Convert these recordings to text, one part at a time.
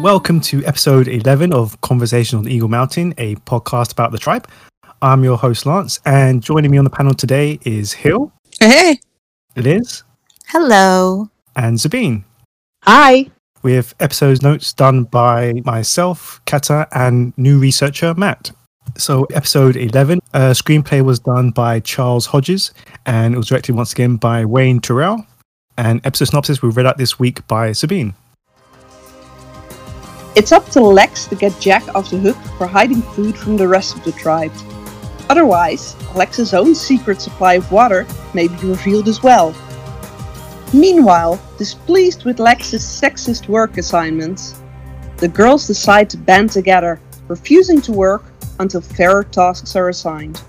Welcome to episode 11 of Conversation on Eagle Mountain, a podcast about the tribe. I'm your host, Lance, and joining me on the panel today is Hill, Hey. Liz, Hello. and Sabine. Hi. with episode notes done by myself, Kata, and new researcher Matt. So, episode 11, uh, screenplay was done by Charles Hodges and it was directed once again by Wayne Terrell. And episode synopsis we read out this week by Sabine. It's up to Lex to get Jack off the hook for hiding food from the rest of the tribe. Otherwise, Lex's own secret supply of water may be revealed as well. Meanwhile, displeased with Lex's sexist work assignments, the girls decide to band together, refusing to work until fairer tasks are assigned.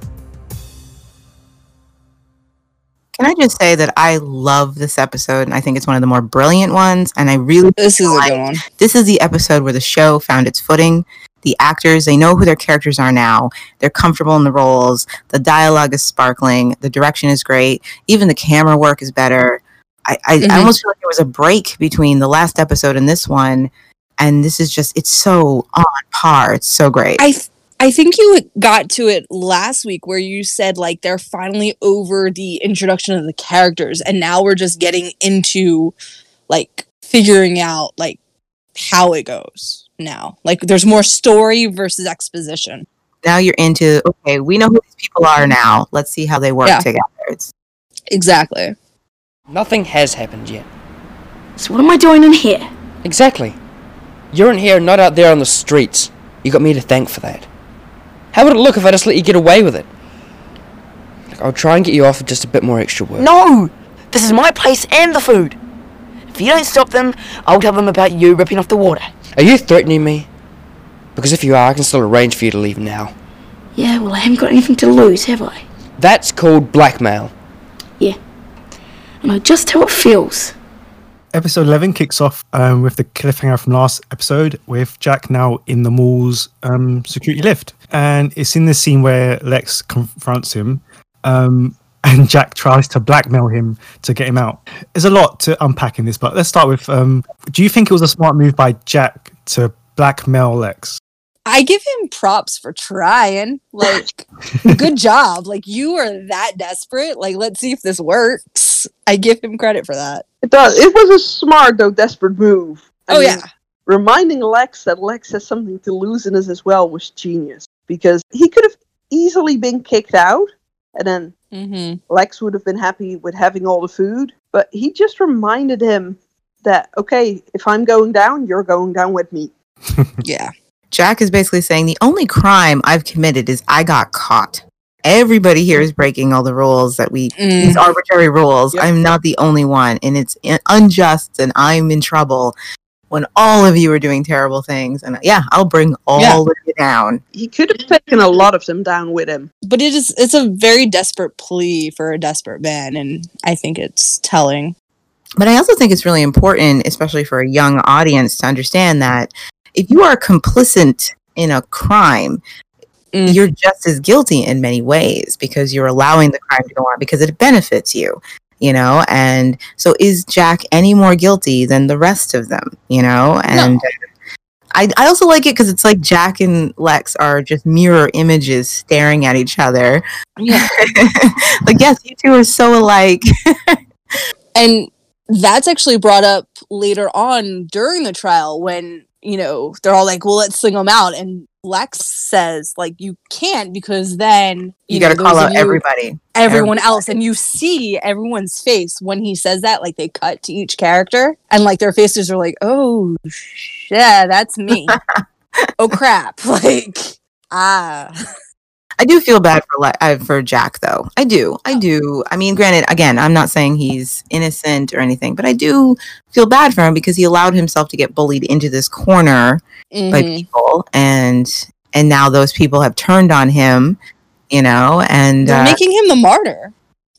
Can I just say that I love this episode and I think it's one of the more brilliant ones and I really This is a good one. this is the episode where the show found its footing. The actors, they know who their characters are now. They're comfortable in the roles. The dialogue is sparkling. The direction is great. Even the camera work is better. I, I, Mhm. I almost feel like there was a break between the last episode and this one. And this is just, it's so on par. It's so great. I I think you got to it last week where you said like they're finally over the introduction of the characters and now we're just getting into like figuring out like how it goes now. Like there's more story versus exposition. now you're into, okay, we know who these people are now. Let's see how they work Yeah. together. It's Exactly. Nothing has happened yet. So what am I doing in here? Exactly. You're in here, not out there on the streets. You got me to thank for that. How would it look if I just let you get away with it? Look, I'll try and get you off with just a bit more extra work. No! This is my place and the food. If you don't stop them, I'll tell them about you ripping off the water. Are you threatening me? Because if you are, I can still arrange for you to leave now. Yeah, well, I haven't got anything to lose, have I? That's called blackmail. Yeah. And I know just how it feels. Episode 11 kicks off um, with the cliffhanger from last episode with Jack now in the mall's um, security lift. And it's in this scene where Lex confronts him um, and Jack tries to blackmail him to get him out. There's a lot to unpack in this, but let's start with um, do you think it was a smart move by Jack to blackmail Lex? I give him props for trying. Like good job. Like you are that desperate. Like let's see if this works. I give him credit for that. It does. It was a smart though desperate move. I oh mean, yeah. reminding Lex that Lex has something to lose in this as well was genius because he could have easily been kicked out and then Mhm. Lex would have been happy with having all the food, but he just reminded him that okay, if I'm going down, you're going down with me. Yeah. Jack is basically saying the only crime I've committed is I got caught. Everybody here is breaking all the rules that we Mm. these arbitrary rules. Yep. I'm not the only one, and it's unjust, and I'm in trouble. When all of you are doing terrible things, and yeah, I'll bring all Yeah. of you down. He could have taken a lot of them down with him. but it is it's a very desperate plea for a desperate man and i think it's telling But I also think it's really important, especially for a young audience, to understand that if you are complicit in a crime, Mm. you're just as guilty in many ways because you're allowing the crime to go on because it benefits you, you know? And so is Jack any more guilty than the rest of them, you know? And uh, I, I also like it because it's like Jack and Lex are just mirror images staring at each other. Yeah. like, yes, you two are so alike. and that's actually brought up later on during the trial when you know they're all like well let's sing them out and lex says like you can't because then You, know, got to call out you- everybody. everyone else and you see everyone's face when he says that like they cut to each character and like their faces are like oh yeah that's me oh crap like ah I do feel bad for uh, for Jack though. I do. I do. I mean, granted, again, I'm not saying he's innocent or anything, but I do feel bad for him because he allowed himself to get bullied into this corner by mhm. people, and and now those people have turned on him. You know, and uh, making him the martyr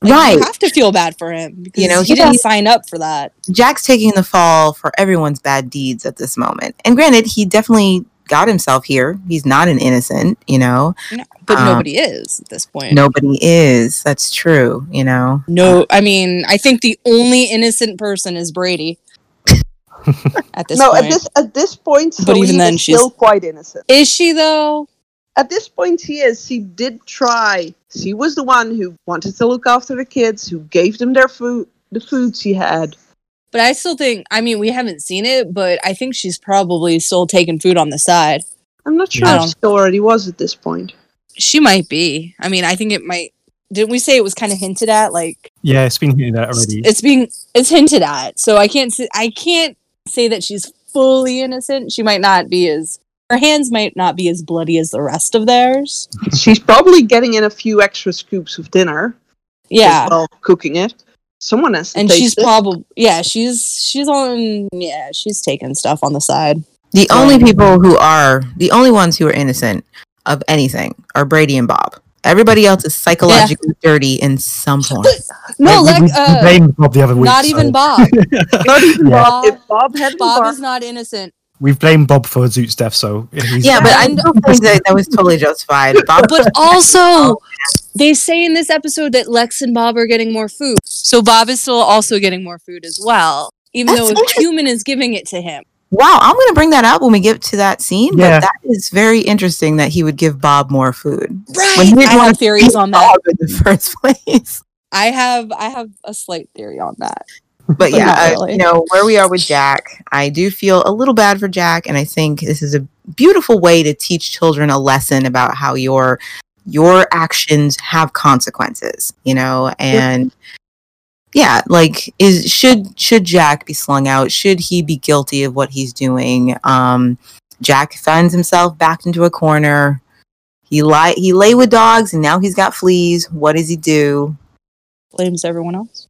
Like, right. you have to feel bad for him because You know, he he didn't sign up for that Jack's taking the fall for everyone's bad deeds at this moment. And granted, he definitely got himself here. He's not an innocent, you know. No, but Um, nobody is at this point. Nobody is. That's true, you know. No, I mean, I think the only innocent person is Brady. at this no, point. at this at this point, But even then, is she's- still quite innocent. is she though? At this point, she is. She did try. She was the one who wanted to look after the kids, who gave them their food, the food she had. But I still think, I mean, we haven't seen it, but I think she's probably still taking food on the side. I'm not sure I if she already was at this point. She might be. I mean, I think it might. Didn't we say it was kind of hinted at? Like Yeah, it's been hinted at already. it's being it's hinted at. So I can't say I can't say that she's fully innocent. She might not be as her hands might not be as bloody as the rest of theirs. She's probably getting in a few extra scoops of dinner. Yeah. while cooking it. Someone has to and she's probably yeah she's she's on yeah she's taking stuff on the side The only people who are the only ones who are innocent of anything are Brady and Bob. Everybody else is psychologically dirty in some form. no we, like we, we uh Bob the other week. not so even bob Not even Yeah. Bob. If Bob had bob Bob is not innocent We've blamed Bob for Zoot's death, so he's Yeah, but I And- don't think that that was totally justified. Bob, but also oh, they say in this episode that lex and bob are getting more food so bob is still also getting more food as well even That's though a human is giving it to him wow, I'm going to bring that up when we get to that scene. Yeah. But that is very interesting that he would give Bob more food. right When he i didn't want have theories on that Bob in the first place. i have i have a slight theory on that But yeah, uh, you know where we are with Jack. I do feel a little bad for Jack, and I think this is a beautiful way to teach children a lesson about how your your actions have consequences. You know, and yeah, like is should should Jack be slung out? Should he be guilty of what he's doing? Um, Jack finds himself backed into a corner. He lie he lay with dogs, and now he's got fleas. What does he do? blames everyone else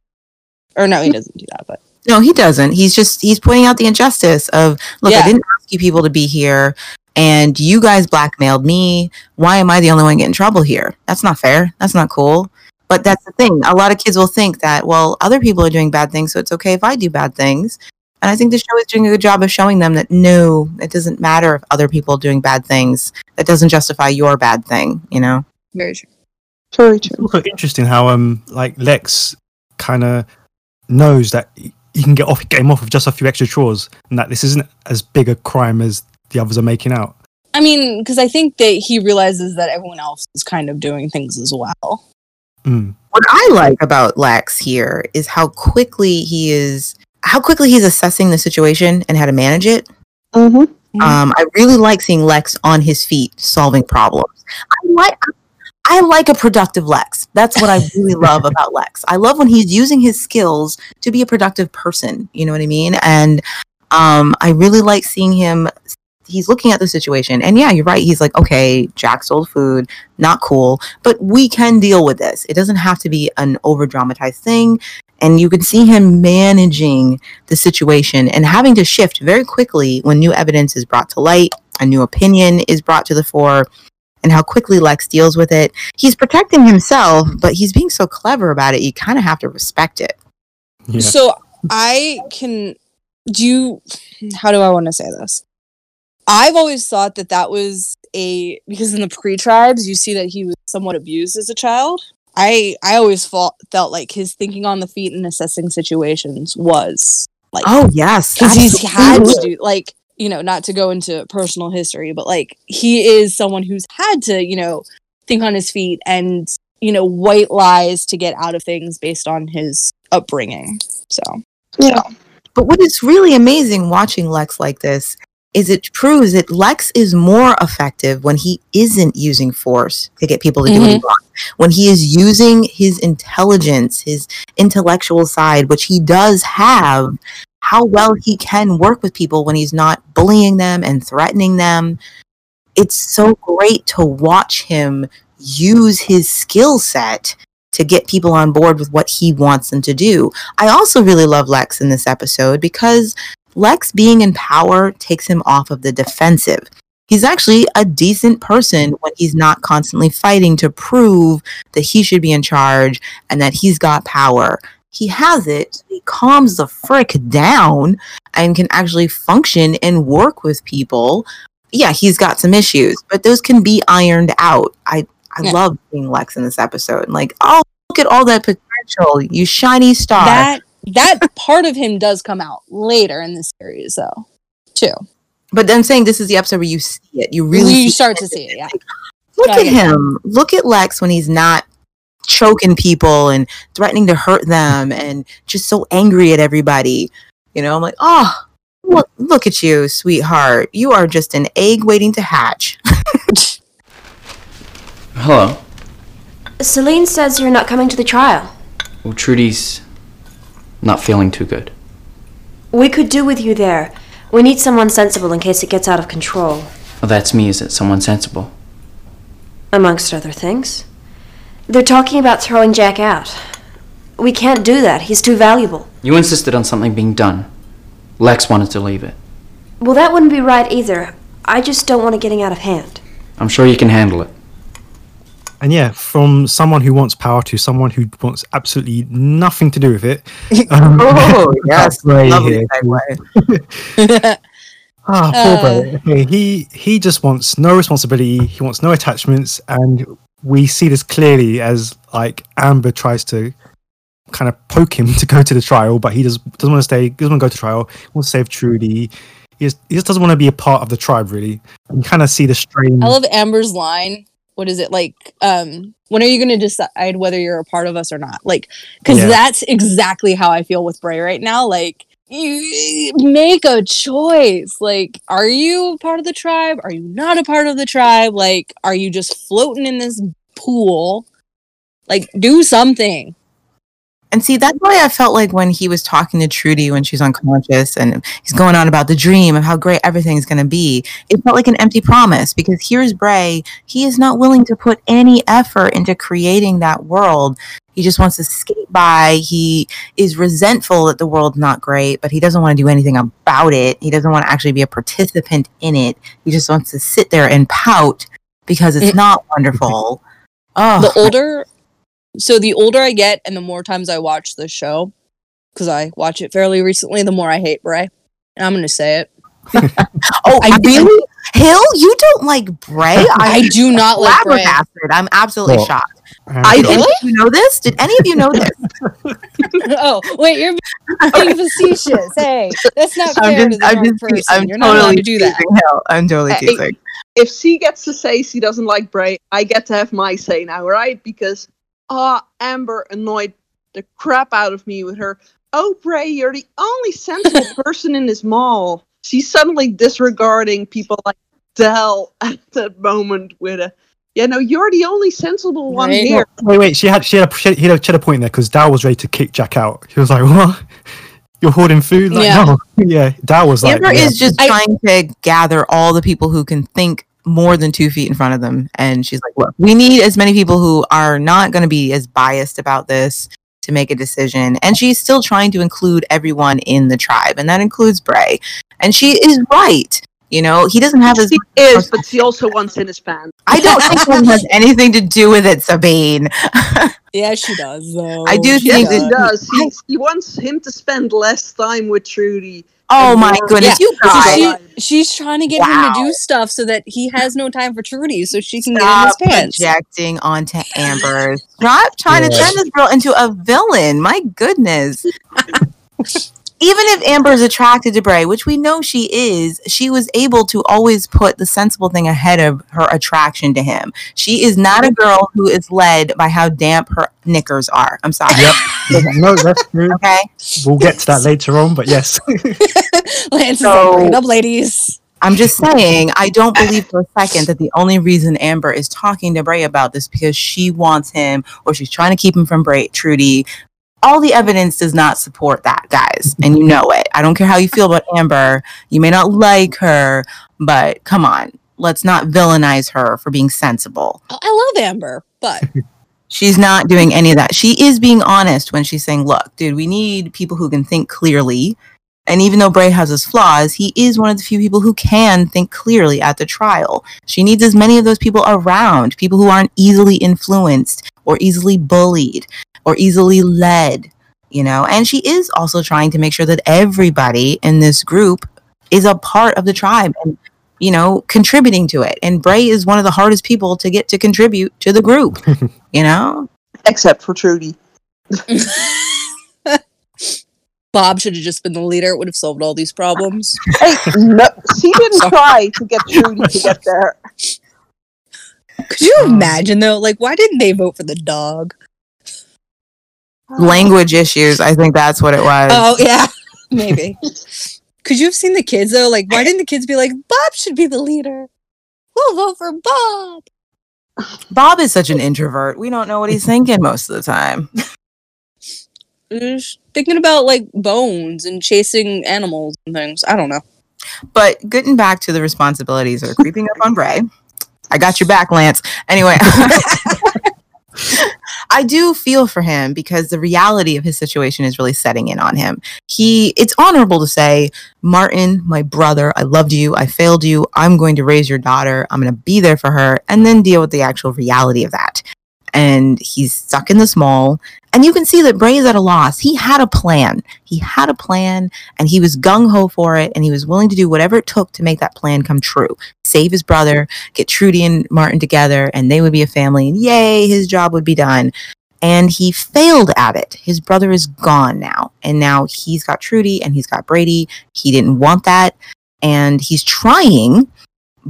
or no he doesn't do that but No, he doesn't. He's just he's pointing out the injustice of look, Yeah. I didn't ask you people to be here and you guys blackmailed me. Why am I the only one getting trouble here? That's not fair. That's not cool. But that's the thing. A lot of kids will think that, well, other people are doing bad things, so it's okay if I do bad things. And I think the show is doing a good job of showing them that no, it doesn't matter if other people are doing bad things. That doesn't justify your bad thing, you know? very true Very It's true. also interesting how um like Lex kind of knows that he he can get off get him off with just a few extra chores, and that this isn't as big a crime as the others are making out. I mean, because I think that he realizes that everyone else is kind of doing things as well. Mm. What I like about Lex here is how quickly he is how quickly he's assessing the situation and how to manage it. Mm-hmm. Mhm. Um, I really like seeing Lex on his feet solving problems. I like I like a productive Lex. That's what I really love about Lex. I love when he's using his skills to be a productive person. You know what I mean? And um, I really like seeing him. He's looking at the situation, and yeah, you're right. He's like, okay, Jack stole food, not cool, but we can deal with this. It doesn't have to be an over dramatized thing. And you can see him managing the situation and having to shift very quickly when new evidence is brought to light, a new opinion is brought to the fore, and how quickly Lex deals with it. He's protecting himself, but he's being so clever about it, you kind of have to respect it. Yeah. So I can do you how do I want to say this? I've always thought that that was a because in the pre-tribes you see that he was somewhat abused as a child. I I always felt felt like his thinking on the feet and assessing situations was like Oh, yes. because he's had to do like you know not to go into personal history but like he is someone who's had to you know think on his feet and you know white lies to get out of things based on his upbringing so yeah. But what is really amazing watching Lex like this is it proves that Lex is more effective when he isn't using force to get people to do what he mm-hmm. wants. When he is using his intelligence, his intellectual side, which he does have, how well he can work with people when he's not bullying them and threatening them. It's so great to watch him use his skill set to get people on board with what he wants them to do. I also really love Lex in this episode because Lex being in power takes him off of the defensive. He's actually a decent person when he's not constantly fighting to prove that he should be in charge and that he's got power. He has it, he calms the frick down and can actually function and work with people yeah, he's got some issues, but those can be ironed out. I I Yeah. love seeing Lex in this episode. Like, oh, look at all that potential, you shiny star. That that part of him does come out later in the series, though. Too. but I'm saying this is the episode where you see it. You really you see start to see it. Yeah. Look at him. Look at Lex when he's not choking people and threatening to hurt them and just so angry at everybody. You know, I'm like, oh, look, look at you, sweetheart. You are just an egg waiting to hatch. Hello. Salene says you're not coming to the trial. Well, Trudy's not feeling too good. We could do with you there. We need someone sensible in case it gets out of control, Well, that's me. Is it someone sensible? amongst other things. They're talking about throwing Jack out. We can't do that. He's too valuable. You insisted on something being done. Lex wanted to leave it. Well, that wouldn't be right either. I just don't want it getting out of hand. I'm sure you can handle it. And yeah, from someone who wants power to someone who wants absolutely nothing to do with it. Um, Oh, yes. Bray Lovely here. segue. Ah, poor Uh. Bray. Okay, he he just wants no responsibility. He wants no attachments, and we see this clearly as like Amber tries to kind of poke him to go to the trial, but he just doesn't want to stay. Doesn't want to go to trial. He wants to save Trudy. He just, he just doesn't want to be a part of the tribe, really. You kind of see the strain. I love Amber's line. What is it like? Um, when are you going to decide whether you're a part of us or not? Like, because Yeah. that's exactly how I feel with Bray right now. Like, you make a choice. Like, are you part of the tribe? Are you not a part of the tribe? Like, are you just floating in this pool? Like, do something. And see, that's why I felt like when he was talking to Trudy when she's unconscious and he's going on about the dream of how great everything's going to be, it felt like an empty promise because here's Bray. He is not willing to put any effort into creating that world. He just wants to skate by. He is resentful that the world's not great, but he doesn't want to do anything about it. He doesn't want to actually be a participant in it. He just wants to sit there and pout because it's not wonderful. Oh, the older so the older i get and the more times i watch the show because i watch it fairly recently the more i hate bray and i'm gonna say it Oh, I really Hill, you don't like Bray? i do not like bray flabbergasted. I'm absolutely Well, shocked. I so- did you know this? Did any of you know this? oh wait you're being facetious hey that's not fair to the wrong person I'm you're not allowed totally to do that Hill. I'm totally Hey, teasing. if she gets to say she doesn't like Bray, I get to have my say now, right? Because ah, Amber annoyed the crap out of me with her. Oh, Bray, you're the only sensible person in this mall. She's suddenly disregarding people like Dal at that moment with a, yeah, no, you're the only sensible one Right. here. Wait, wait. She had she had a, she had, he had a, she had a point there because Dal was ready to kick Jack out. He was like, "What? You're hoarding food?" Like, Yeah. no. Yeah, Dal was like, Amber yeah. is just I- trying to gather all the people who can think more than two feet in front of them. And she's like, look, we need as many people who are not going to be as biased about this to make a decision. And she's still trying to include everyone in the tribe, and that includes Bray. And she is right. You know, he doesn't have as She is, but she also wants in his pants. I don't think that has anything to do with it, Sabine. yeah she does though I do She think Yes, that- he does. He, he wants him to spend less time with Trudy. Oh my more- goodness, Yeah, you So she, she's trying to get him to do stuff so that he has no time for Trudy, so she can Stop get in his pants. projecting onto Amber. Stop trying to turn this girl into a villain. My goodness. Even if Amber is attracted to Bray, which we know she is, she was able to always put the sensible thing ahead of her attraction to him. She is not a girl who is led by how damp her knickers are. I'm sorry. Yep. no, that's true. Okay. We'll get to that later on, but yes. Lance is So- like, bring it up, ladies. I'm just saying, I don't believe for a second that the only reason Amber is talking to Bray about this because she wants him or she's trying to keep him from Bray, Trudy. All the evidence does not support that, guys, and you know it. I don't care how you feel about Amber. You may not like her, but come on, let's not villainize her for being sensible. I I love Amber, but She's not doing any of that. She is being honest when she's saying, look, dude, we need people who can think clearly. And even though Bray has his flaws, he is one of the few people who can think clearly at the trial. She needs as many of those people around, people who aren't easily influenced or easily bullied or easily led, you know? And she is also trying to make sure that everybody in this group is a part of the tribe. And, you know, contributing to it. And Bray is one of the hardest people to get to contribute to the group, you know? Except for Trudy. Bob should have just been the leader. It would have solved all these problems. Hey, no, she didn't try to get Trudy to get there. Could you oh. imagine though? Like, why didn't they vote for the dog? Language issues. I think that's what it was. Oh yeah, maybe. Could you have seen the kids though? Like, why didn't the kids be like, Bob should be the leader? We'll vote for Bob. Bob is such an introvert. We don't know what he's thinking most of the time. Thinking about like bones and chasing animals and things. I don't know. But getting back to the responsibilities that are creeping up on Bray, I got your back, Lance. Anyway, I do feel for him because the reality of his situation is really setting in on him. He, it's honorable to say, Martin, my brother, I loved you, I failed you, I'm going to raise your daughter, I'm going to be there for her, and then deal with the actual reality of that. And he's stuck in this mall, and you can see that Bray is at a loss. He had a plan. He had a plan, and he was gung ho for it, and he was willing to do whatever it took to make that plan come true. Save his brother, get Trudy and Martin together, and they would be a family, and yay, his job would be done. And he failed at it. His brother is gone now, and now he's got Trudy and he's got Brady. He didn't want that, and he's trying,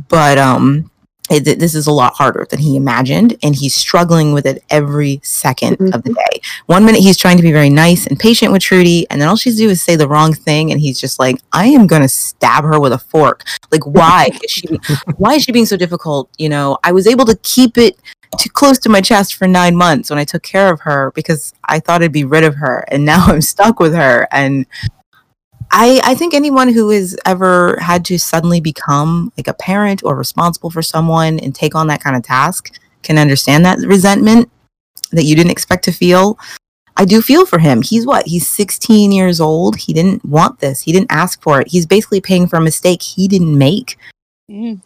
but um, it, this is a lot harder than he imagined, and he's struggling with it every 2nd of the mm-hmm. day. One minute he's trying to be very nice and patient with Trudy, and then all she's do is say the wrong thing, and he's just like, "I am gonna stab her with a fork." Like, why is she? why is she being so difficult? You know, I was able to keep it too close to my chest for nine months when I took care of her because I thought I'd be rid of her, and now I'm stuck with her. And I, I think anyone who has ever had to suddenly become like a parent or responsible for someone and take on that kind of task can understand that resentment that you didn't expect to feel. I do feel for him. He's what? He's 16 years old. He didn't want this. He didn't ask for it. He's basically paying for a mistake he didn't make. Mm.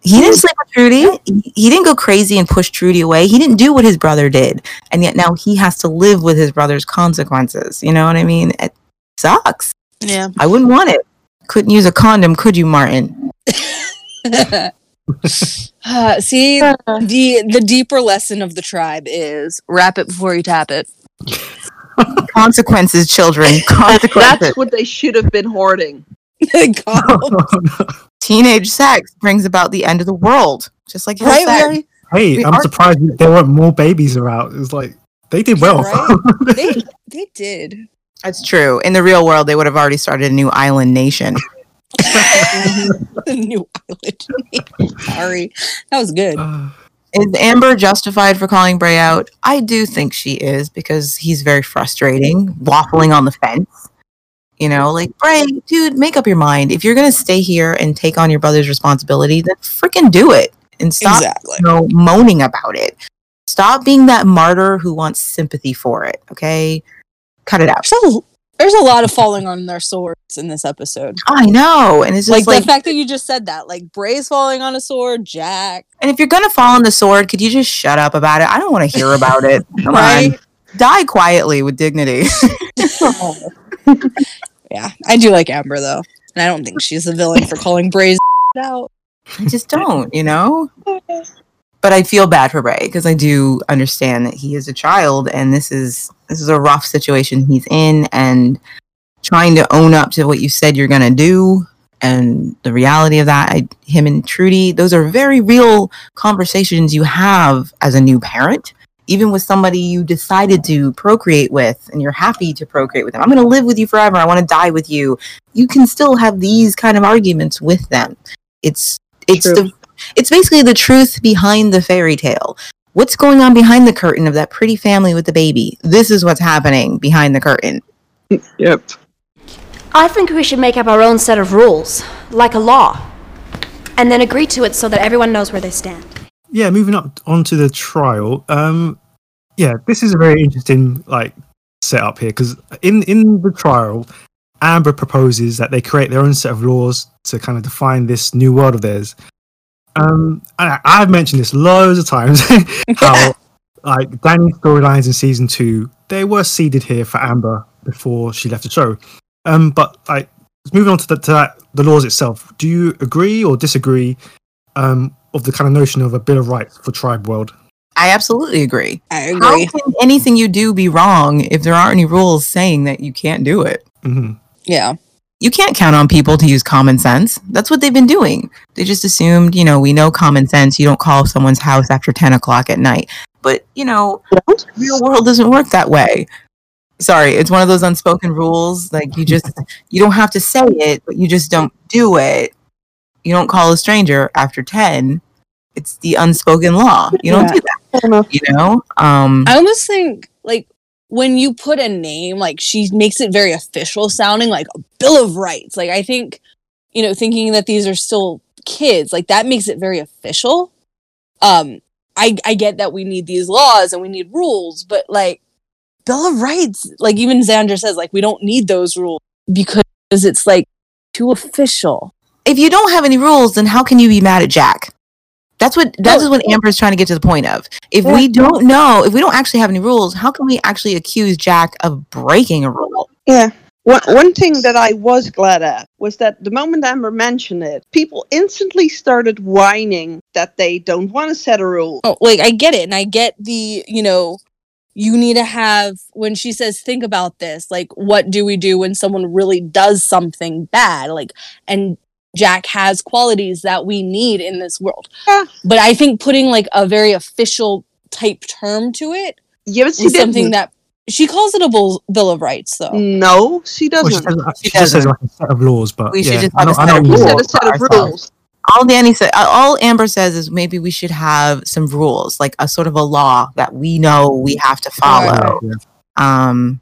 He didn't sleep with Trudy. He- He didn't go crazy and push Trudy away. He didn't do what his brother did. And yet now he has to live with his brother's consequences. You know what I mean? It sucks. Yeah. I wouldn't want it. Couldn't use a condom, could you, Martin? Uh, see, the the deeper lesson of the tribe is wrap it before you tap it. Consequences, children. Consequences. That's what they should have been hoarding. Teenage sex brings about the end of the world. Just like right? said. We hey, We I'm are- surprised there weren't more babies around. It was like they did well. right? they they did. That's true. In the real world, they would have already started a new island nation. new island. Sorry, that was good. Is Amber justified for calling Bray out? I do think she is because he's very frustrating, waffling on the fence. You know, like Bray, dude, make up your mind. If you're gonna stay here and take on your brother's responsibility, then freaking do it and stop exactly. you know, moaning about it. Stop being that martyr who wants sympathy for it. Okay, cut it out. So there's a lot of falling on their swords in this episode. I know, and it's Like, like, the fact that you just said that, like Bray's falling on a sword, Jack, and if you're gonna fall on the sword, could you just shut up about it? I don't want to hear about it. Come right? on, die quietly with dignity. Yeah, I do like Amber though, and I don't think she's the villain for calling Bray's out. I just don't, you know? But I feel bad for Bray because I do understand that he is a child and this is this is a rough situation he's in and trying to own up to what you said you're gonna do and the reality of that. I, him and Trudy, those are very real conversations you have as a new parent. Even with somebody you decided to procreate with and you're happy to procreate with them. I'm going to live with you forever. I want to die with you. You can still have these kind of arguments with them. It's it's True. the it's basically the truth behind the fairy tale. What's going on behind the curtain of that pretty family with the baby? This is what's happening behind the curtain. Yep. I think we should make up our own set of rules, like a law, and then agree to it so that everyone knows where they stand. yeah, moving up onto the trial. Um, yeah, this is a very interesting like setup here because in in the trial, Amber proposes that they create their own set of laws to kind of define this new world of theirs. Um, I, I've mentioned this loads of times how like Danny's storylines in season two they were seeded here for Amber before she left the show. Um, but like moving on to, the, to that, the laws itself. Do you agree or disagree um, of the kind of notion of a Bill of Rights for Tribe World? I absolutely agree. I How agree. can anything you do be wrong if there aren't any rules saying that you can't do it? hmm Yeah. You can't count on people to use common sense. That's what they've been doing. They just assumed, you know, we know common sense. You don't call someone's house after 10 o'clock at night. But, you know, Don't? real world doesn't work that way. Sorry, it's one of those unspoken rules. Like you just you don't have to say it, but you just don't do it. You don't call a stranger after 10. It's the unspoken law. You don't Yeah. do that, you know? Um I almost think like when you put a name, like she makes it very official sounding, like a Bill of Rights. Like I think, you know, thinking that these are still kids, like that makes it very official. Um, I I get that we need these laws and we need rules, but like Bill of Rights, like even Zandra says, like we don't need those rules because it's like too official. if you don't have any rules, then how can you be mad at Jack? That's what that's Oh. what Amber's trying to get to the point of. If we don't know, if we don't actually have any rules, how can we actually accuse Jack of breaking a rule? Yeah. One, one thing that I was glad at was that the moment Amber mentioned it, people instantly started whining that they don't want to set a rule. Oh, like I get it, and I get the you know, you need to have when she says think about this, like what do we do when someone really does something bad, like and Jack has qualities that we need in this world. Yeah. But I think putting like a very official type term to it Yeah, but she is something didn't. that she calls it a bill, bill of rights though. No, she doesn't. says, She she just says doesn't. like a set of laws, but We should yeah, just I have know, set of She you said a set of rules. All Danny said, uh, all Amber says is maybe we should have some rules, like a sort of a law that we know we have to follow. Yeah. Um,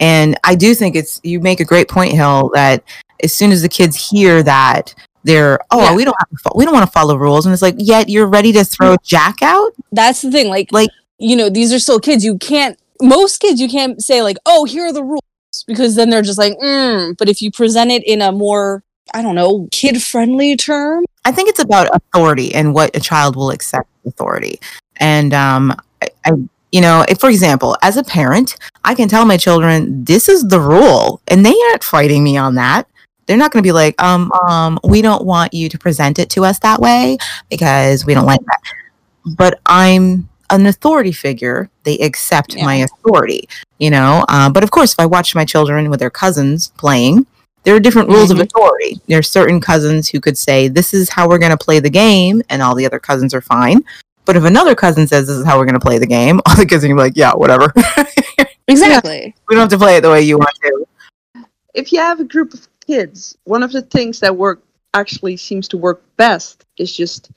and I do think it's you make a great point, Hill, that as soon as the kids hear that, they're oh Yeah. we don't fo- we don't want to follow rules, and it's like yet you're ready to throw Jack out. That's the thing, like Like- you know, these are still kids. You can't most kids you can't say like, oh, here are the rules because then they're just like, mm. but if you present it in a more I don't know, kid friendly term, I think it's about authority and what a child will accept authority. And um, I, I, you know, if, for example, as a parent, I can tell my children this is the rule, and they aren't fighting me on that. They're not going to be like, um, um, we don't want you to present it to us that way because we don't like that. But I'm an authority figure. They accept Yeah. my authority, you know. Uh, but of course, if I watch my children with their cousins playing, there are different rules of Mhm. authority. There are certain cousins who could say, This is how we're going to play the game, and all the other cousins are fine. But if another cousin says, This is how we're going to play the game, all the kids are going to be like, Yeah, whatever. exactly. we don't have to play it the way you want to. If you have a group of kids, one of the things that work actually seems to work best is just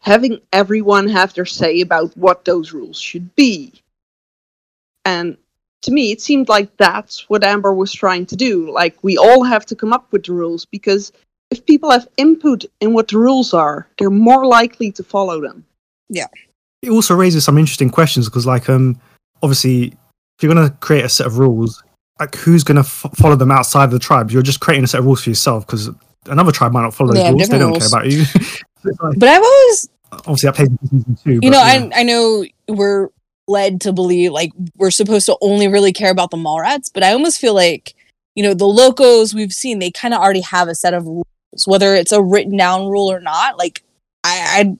having everyone have their say about what those rules should be. And to me, it seemed like that's what Amber was trying to do. Like, we all have to come up with the rules because if people have input in what the rules are, they're more likely to follow them. Yeah. It also raises some interesting questions because, like, um, obviously, if you're going to create a set of rules, like, who's going to f- follow them outside of the tribe? You're just creating a set of rules for yourself because another tribe might not follow those They rules. They don't rules. care about you. Like- But I've always obviously, that plays into season two. you but, know, yeah. I I know we're led to believe like we're supposed to only really care about the Mallrats, but I almost feel like you know the locos we've seen they kind of already have a set of rules, whether it's a written down rule or not. Like I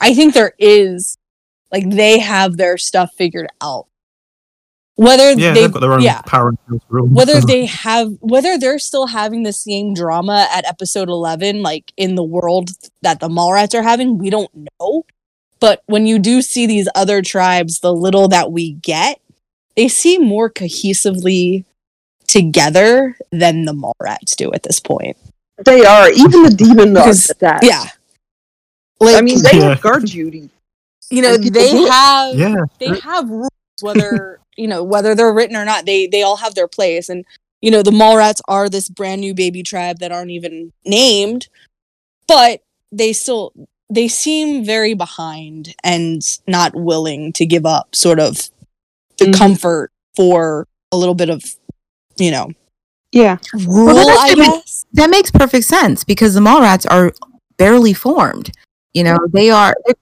I, I think there is like they have their stuff figured out. Whether yeah, they they've got their own yeah power and skills rules. whether they have whether they're still having the same drama at episode 11 like in the world that the mallrats are having we don't know but when you do see these other tribes the little that we get they seem more cohesively together than the mallrats do at this point They are, even the demon dogs at that. yeah like I mean, they Yeah. have guard duty. you know they have yeah, they have rules whether you know whether they're written or not they they all have their place and you know the mallrats are this brand new baby tribe that aren't even named but they still they seem very behind and not willing to give up sort of the Mhm. comfort for a little bit of you know Yeah. rule that's i gonna guess That makes perfect sense because the Mallrats are barely formed. You know, they are they're,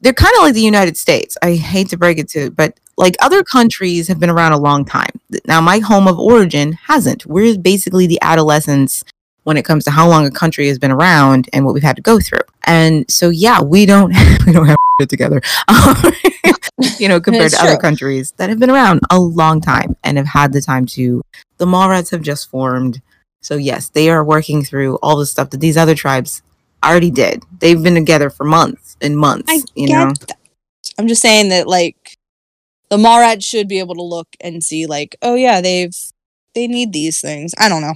they're kind of like the United States. I hate to break it to, but like other countries have been around a long time. Now, my home of origin hasn't. We're basically the adolescents when it comes to how long a country has been around and what we've had to go through. And so, yeah, we don't we don't have it together, you know, compared to other countries that have been around a long time and have had the time to. The Mallrats have just formed, so yes, they are working through all the stuff that these other tribes already did. They've been together for months and months. I you get know, that. I'm just saying that like the Mallrats should be able to look and see like, oh yeah, they've they need these things. I don't know.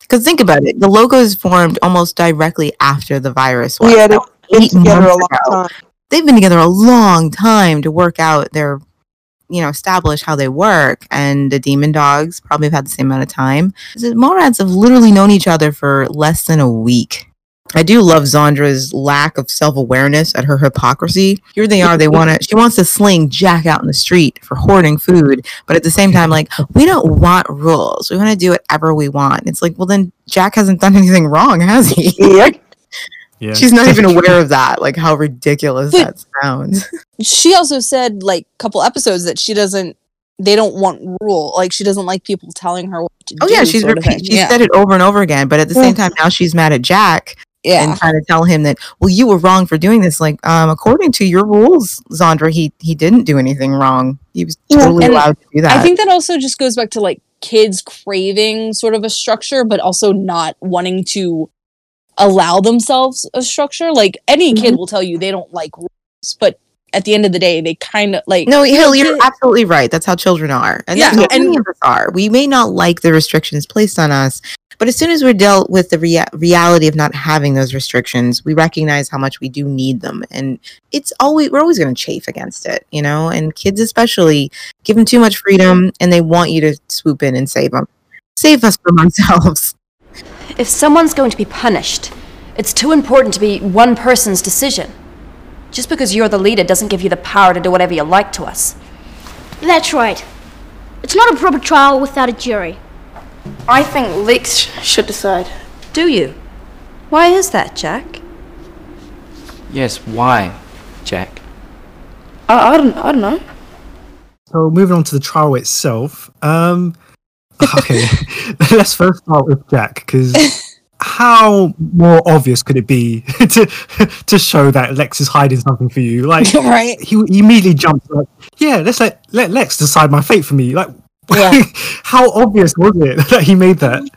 because think about it, the Locos formed almost directly after the virus. Was. Yeah, they've was been together a long ago. time. they've been together a long time to work out their you know establish how they work and the demon dogs probably have had the same amount of time the Mallrats have literally known each other for less than a week I do love Zandra's lack of self-awareness at her hypocrisy. Here they are, they want to she wants to sling Jack out in the street for hoarding food, but at the same time like we don't want rules. We want to do whatever we want. It's like, well then Jack hasn't done anything wrong, has he? Yep. Yeah. She's not even aware of that, like how ridiculous But- that sounds. She also said like a couple episodes that she doesn't they don't want rule. Like she doesn't like people telling her what to Oh do. yeah, she's sort repeat, she yeah. said it over and over again. But at the same time, now she's mad at Jack yeah. and trying to tell him that, well, you were wrong for doing this. Like, um, according to your rules, Zandra, he he didn't do anything wrong. He was totally and allowed to do that. I think that also just goes back to like kids craving sort of a structure, but also not wanting to allow themselves a structure. Like any kid will tell you they don't like rules, but at the end of the day, they kind of like no, Hill, you're kid- absolutely right. That's how children are, and Yeah, that's how and- many of us are. We may not like the restrictions placed on us, but as soon as we're dealt with the rea- reality of not having those restrictions, we recognize how much we do need them, and it's always we're always going to chafe against it, you know. And kids, especially, give them too much freedom, and they want you to swoop in and save them, save us from ourselves. If someone's going to be punished, it's too important to be one person's decision. Just because you're the leader doesn't give you the power to do whatever you like to us. That's right. It's not a proper trial without a jury. I think Lex should decide. Do you? Why is that, Jack? Yes, why, Jack? I, I don't I don't know. So moving on to the trial itself. Um, okay, let's first start with Jack because how more obvious could it be to to show that Lex is hiding something for you? Like right. he, he immediately jumps like, yeah, let's let let Lex decide my fate for me. Like, Yeah. how obvious was it that he made that?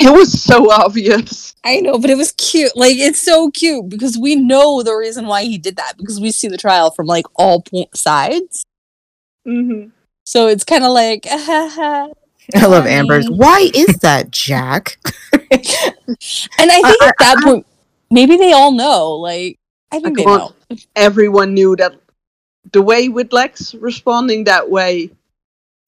It was so obvious. I know, but it was cute. Like it's so cute because we know the reason why he did that because we see the trial from like all po- sides. Mm-hmm. So it's kind of like, ah, I love Amber's. Why is that, Jack? and I think I- at that point, maybe they all know. Like I think they know. Everyone knew that the way with Lex responding that way,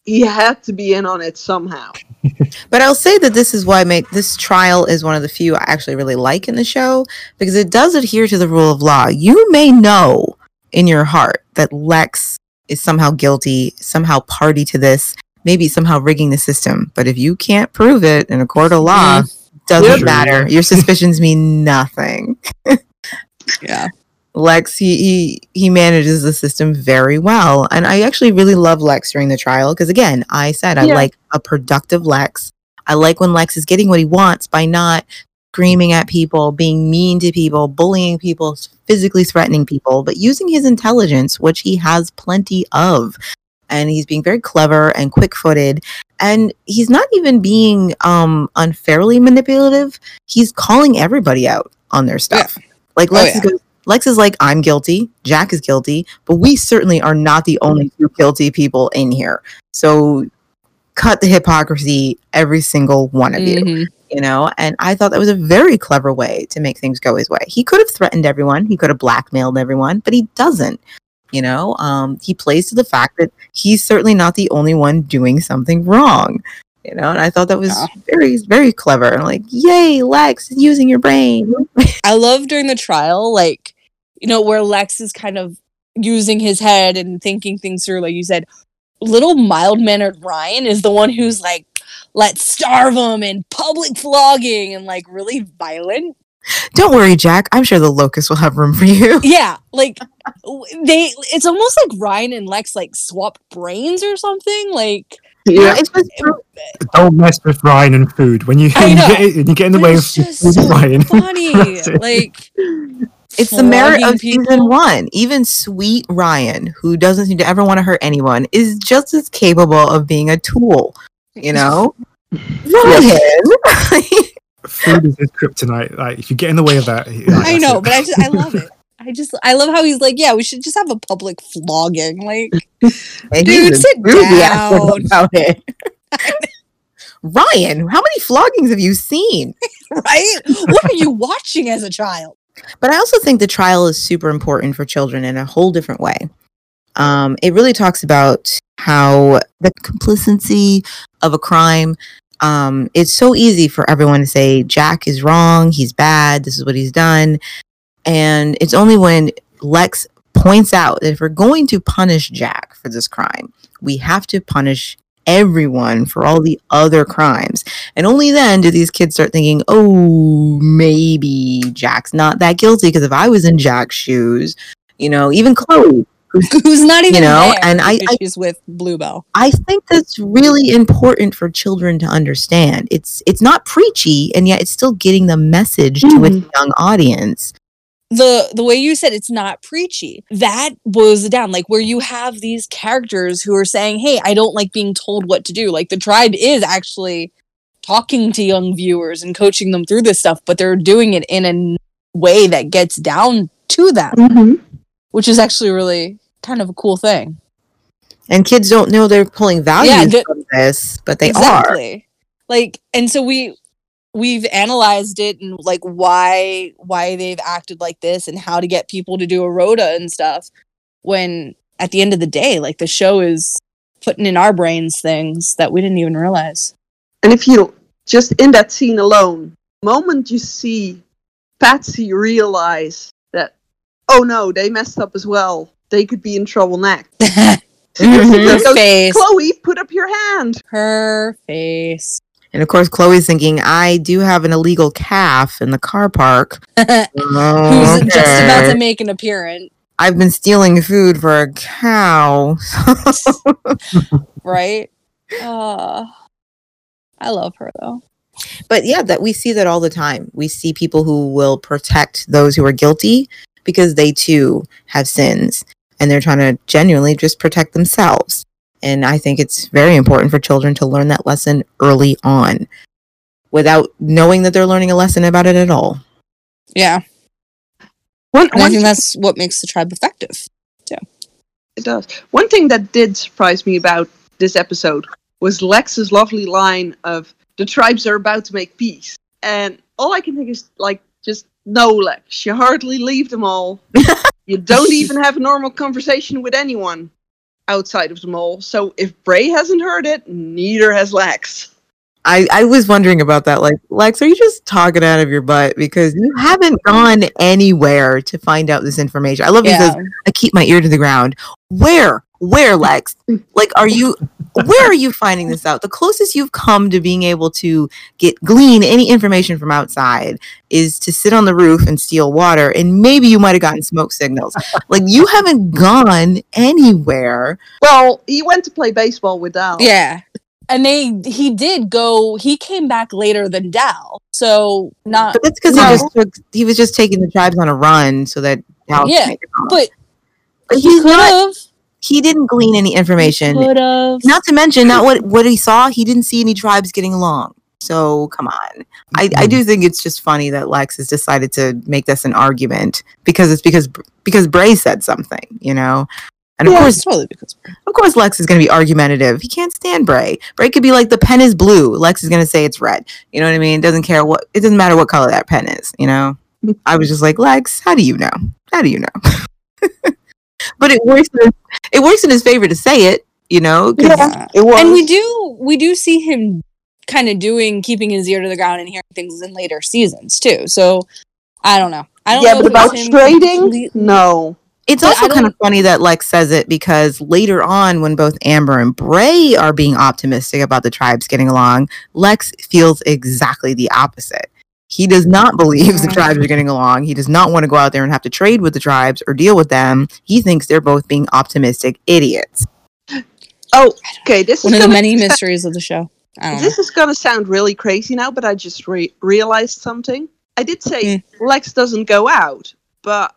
he had to be in on it somehow. But I'll say that this is why I make this trial is one of the few I actually really like in the show because it does adhere to the rule of law. You may know in your heart that Lex is somehow guilty, somehow party to this, maybe somehow rigging the system. But if you can't prove it in a court of law, mm-hmm. doesn't Yep. matter. Your suspicions mean nothing. Yeah. Lex, he, he he manages the system very well, and I actually really love Lex during the trial because, again, I said I Yeah. like a productive Lex. I like when Lex is getting what he wants by not screaming at people, being mean to people, bullying people, physically threatening people, but using his intelligence, which he has plenty of, and he's being very clever and quick-footed, and he's not even being um unfairly manipulative. He's calling everybody out on their stuff. Like Oh, Lex yeah. is goes, Lex is like, I'm guilty, Jack is guilty, but we certainly are not the only two guilty people in here. So cut the hypocrisy, every single one of you, Mhm. you know? And I thought that was a very clever way to make things go his way. He could have threatened everyone, he could have blackmailed everyone, but he doesn't. You know, um, he plays to the fact that he's certainly not the only one doing something wrong. You know, and I thought that was Yeah. very, very clever. And like, yay, Lex, using your brain. I love during the trial, like, you know, where Lex is kind of using his head and thinking things through, like you said. Little mild mannered Ryan is the one who's like, let's starve him and public flogging and like really violent. Don't worry, Jack. I'm sure the Locos will have room for you. Yeah, like they, it's almost like Ryan and Lex like swap brains or something. Like, Yeah, it's just Don't mess with Ryan and food. When you, you know. get when you get in the way of just food, so Ryan. funny. like it's the merit flogging of season one. Even sweet Ryan, who doesn't seem to ever want to hurt anyone, is just as capable of being a tool. You know, Ryan. food is his kryptonite. Like if you get in the way of that, he- like, I know, it. but I just I love it. I just I love how he's like, yeah, we should just have a public flogging. Like, Dude, sit down. about it. Ryan, how many floggings have you seen? right? What are you watching as a child? But I also think the trial is super important for children in a whole different way. Um, it really talks about how the complicity of a crime. Um, it's so easy for everyone to say Jack is wrong, he's bad, this is what he's done, and it's only when Lex points out that if we're going to punish Jack for this crime, we have to punish everyone for all the other crimes. And only then do these kids start thinking, oh, maybe Jack's not that guilty. Because if I was in Jack's shoes, you know, even Chloe, Who's not even You know, there and I- because I- she's with Bluebell. I think that's really important for children to understand. It's it's not preachy, and yet it's still getting the message to a mm-hmm. young audience. The the way you said it's not preachy that boils it down like where you have these characters who are saying hey i don't like being told what to do like the tribe is actually talking to young viewers and coaching them through this stuff but they're doing it in a way that gets down to them Mhm. which is actually really kind of a cool thing And kids don't know they're pulling values the- from this, but they are. like and so we we've analyzed it and like why why they've acted like this and how to get people to do a rota and stuff when at the end of the day like the show is putting in our brains things that we didn't even realize And if you just in that scene alone, moment you see Patsy realize that, oh no, they messed up as well. They could be in trouble next. Mhm. her Goes, face Chloe, put up your hand. her face And of course, Chloe's thinking, I do have an illegal calf in the car park. who's Oh, just about to make an appearance I've been stealing food for a cow. right uh i love her though but yeah, that we see that all the time. We see people who will protect those who are guilty because they too have sins and they're trying to genuinely just protect themselves. And I think it's very important for children to learn that lesson early on without knowing that they're learning a lesson about it at all. yeah One, and i think that's what makes the tribe effective Yeah. It does. One thing that did surprise me about this episode was Lex's lovely line of the tribes are about to make peace. And all I can think is like just no Lex, you hardly leave them all. you don't even have a normal conversation with anyone outside of the all. So if Bray hasn't heard it, neither has Lex. I, I was wondering about that. Like, Lex, are you just talking out of your butt? Because you haven't gone anywhere to find out this information. I love he yeah says, I keep my ear to the ground. Where? Where, Lex? Like, are you where are you finding this out? The closest you've come to being able to get glean any information from outside is to sit on the roof and steal water, and maybe you might have gotten smoke signals. like you haven't gone anywhere. Well, he went to play baseball with Dal. Yeah. And they he did go he came back later than Dal. So not But that's because No. he just took he was just taking the tribes on a run so that Dal Yeah, could make it home. but But he he's could not have he didn't glean any information. Not to mention, not what what he saw. He didn't see any tribes getting along. So come on. I, I do think it's just funny that Lex has decided to make this an argument because it's because because Bray said something, you know. And of Yeah, course, totally because of course, Lex is going to be argumentative. He can't stand Bray. Bray could be like the pen is blue. Lex is going to say it's red. You know what I mean? Doesn't care what. It doesn't matter what color that pen is. You know. I was just like Lex. How do you know? How do you know? but it works. In, it works in his favor to say it. You know. Yeah. It was. And we do we do see him kind of doing keeping his ear to the ground and hearing things in later seasons too. So I don't know. I don't yeah, know but if it was about trading? complete- No. It's But also kind of funny that Lex says it because later on, when both Amber and Bray are being optimistic about the tribes getting along, Lex feels exactly the opposite. He does not believe the Mm. tribes are getting along. He does not want to go out there and have to trade with the tribes or deal with them. He thinks they're both being optimistic idiots. Oh, okay. This is One is of the many sa- mysteries of the show. I don't know. This is gonna sound really crazy now, but I just re- realized something. I did say Hmm. Lex doesn't go out, but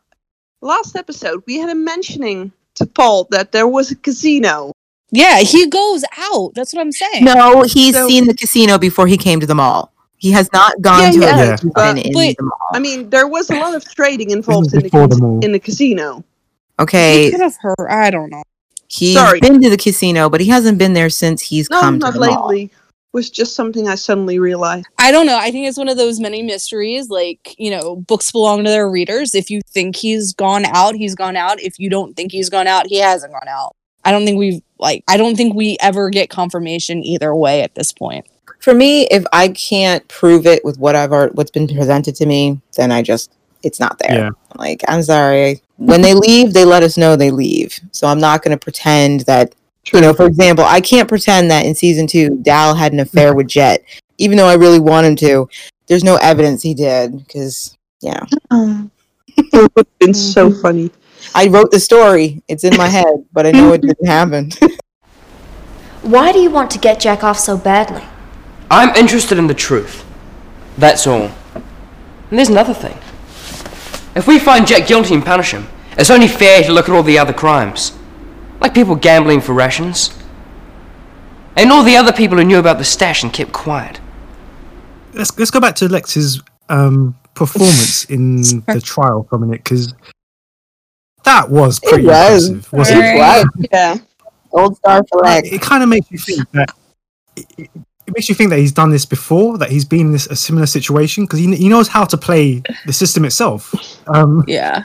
last episode we had him mentioning to Paul that there was a casino. Yeah, he goes out. That's what I'm saying. No, he's So- seen the casino before he came to the mall. He has not gone Yeah, to yeah, it. Yeah. He's but- in but- the mall. I mean, there was a lot of trading involved in the, before cas- in the casino. He Okay, could have heard. I don't know. he's Sorry. been to the casino, but he hasn't been there since he's No, come to not the mall. lately. Was just something I suddenly realized. I don't know. I think it's one of those many mysteries. Like, you know, books belong to their readers. If you think he's gone out, he's gone out. If you don't think he's gone out, he hasn't gone out. I don't think we've, like, I don't think we ever get confirmation either way at this point. For me, if I can't prove it with what I've already, what's been presented to me, then I just it's not there. Yeah. Like I'm sorry. When they leave, they let us know they leave. So I'm not going to pretend that you know. For example, I can't pretend that in season two, Dal had an affair with Jet, even though I really want him to. There's no evidence he did because yeah, um, It would have been mm-hmm. so funny. I wrote the story. It's in my head, but I know it didn't happen. Why do you want to get Jack off so badly? I'm interested in the truth. That's all. And there's another thing. If we find Jack guilty and punish him, it's only fair to look at all the other crimes. Like people gambling for rations. And all the other people who knew about the stash and kept quiet. let's let's go back to Lex's um, performance in the trial for a minute because that was pretty was. impressive. Wasn't It it? was. Yeah. Gold star for Lex. it kind of makes you think that it, it makes you think that he's done this before, that he's been in this a similar situation because he, he knows how to play the system itself. Um, Yeah.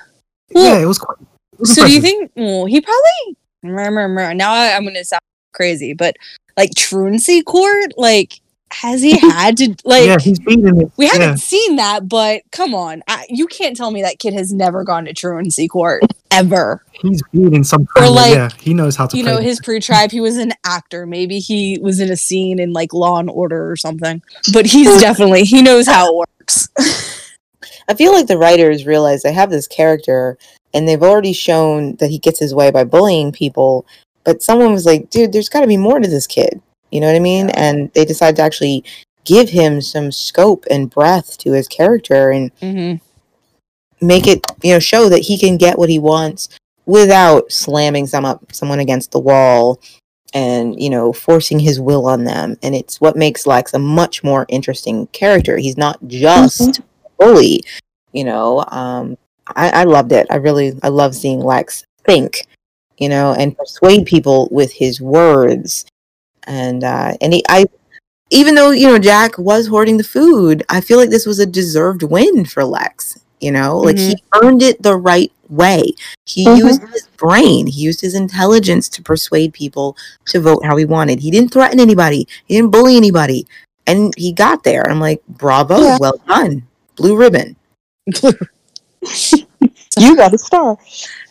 yeah, it was quite. It was So do you think, well, he probably, now I, I'm going to sound crazy, but like truancy court, like, has he had to, like, yeah, he's been in it. We haven't yeah. seen that, but come on. I, you can't tell me that kid has never gone to truancy court ever. He's been in some Or kind of, like, yeah, he knows how to You play know, the his pre tribe, he was an actor. Maybe he was in a scene in like Law and Order or something. But he's definitely, he knows how it works. I feel like the writers realize they have this character and they've already shown that he gets his way by bullying people, but someone was like, dude, there's got to be more to this kid. You know what I mean? And they decided to actually give him some scope and breadth to his character and mm-hmm. make it, you know, show that he can get what he wants without slamming some up someone against the wall and, you know, forcing his will on them. And it's what makes Lex a much more interesting character. He's not just a bully, you know. Um I, I loved it. I really I love seeing Lex think, you know, and persuade people with his words. And uh and he I even though, you know, Jack was hoarding the food, I feel like this was a deserved win for Lex. You know, like he earned it the right way. He Mhm. used his brain, he used his intelligence to persuade people to vote how he wanted. He didn't threaten anybody, he didn't bully anybody. And he got there. I'm like, bravo, Yeah. well done. Blue ribbon. You got a star.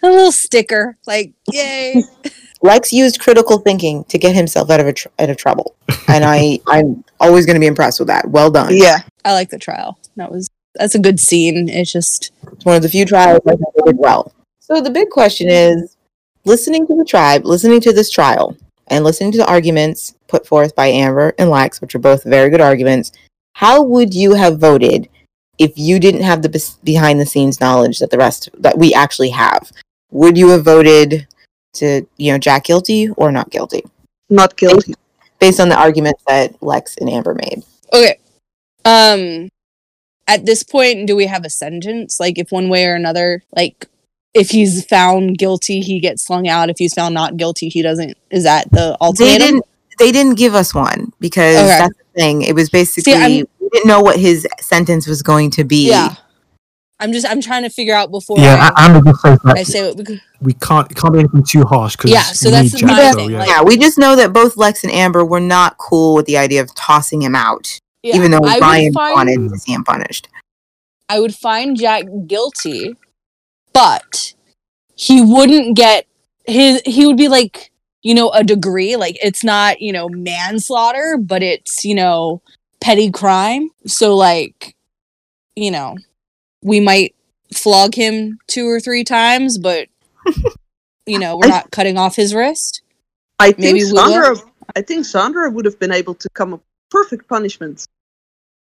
A little sticker. Like, yay. Lex used critical thinking to get himself out of a tr- out of trouble, and I I'm always going to be impressed with that. Well done. Yeah. I like the trial. That was, that's a good scene. It's just, It's one of the few trials I did well. So the big question is, listening to the tribe, listening to this trial, and listening to the arguments put forth by Amber and Lex, which are both very good arguments. How would you have voted if you didn't have the bes- behind the scenes knowledge that the rest that we actually have? Would you have voted to you know Jack guilty or not guilty? Not guilty. based on the arguments that Lex and Amber made. okay. Um, at this point, do we have a sentence? Like, if one way or another, like, if he's found guilty, he gets slung out. If he's found not guilty, he doesn't. Is that the They didn't. They didn't give us one because Okay. that's the thing. It was basically I'm- we didn't know what his sentence was going to be. Yeah. I'm just, I'm trying to figure out before Yeah, I, I, I'm just saying I that say what we, we can't it can't be anything too harsh because Yeah, so that's the my thing, yeah. like- Yeah, we just know that both Lex and Amber were not cool with the idea of tossing him out, yeah, even though I would Ryan find- wanted to see him punished. I would find Jack guilty, but he wouldn't get his he would be like, you know, a degree. Like it's not, you know, manslaughter, but it's, you know, petty crime. So like, you know, we might flog him two or three times, but you know, we're I- not cutting off his wrist. I think Maybe. Zandra. I think Zandra would have been able to come up with perfect punishment.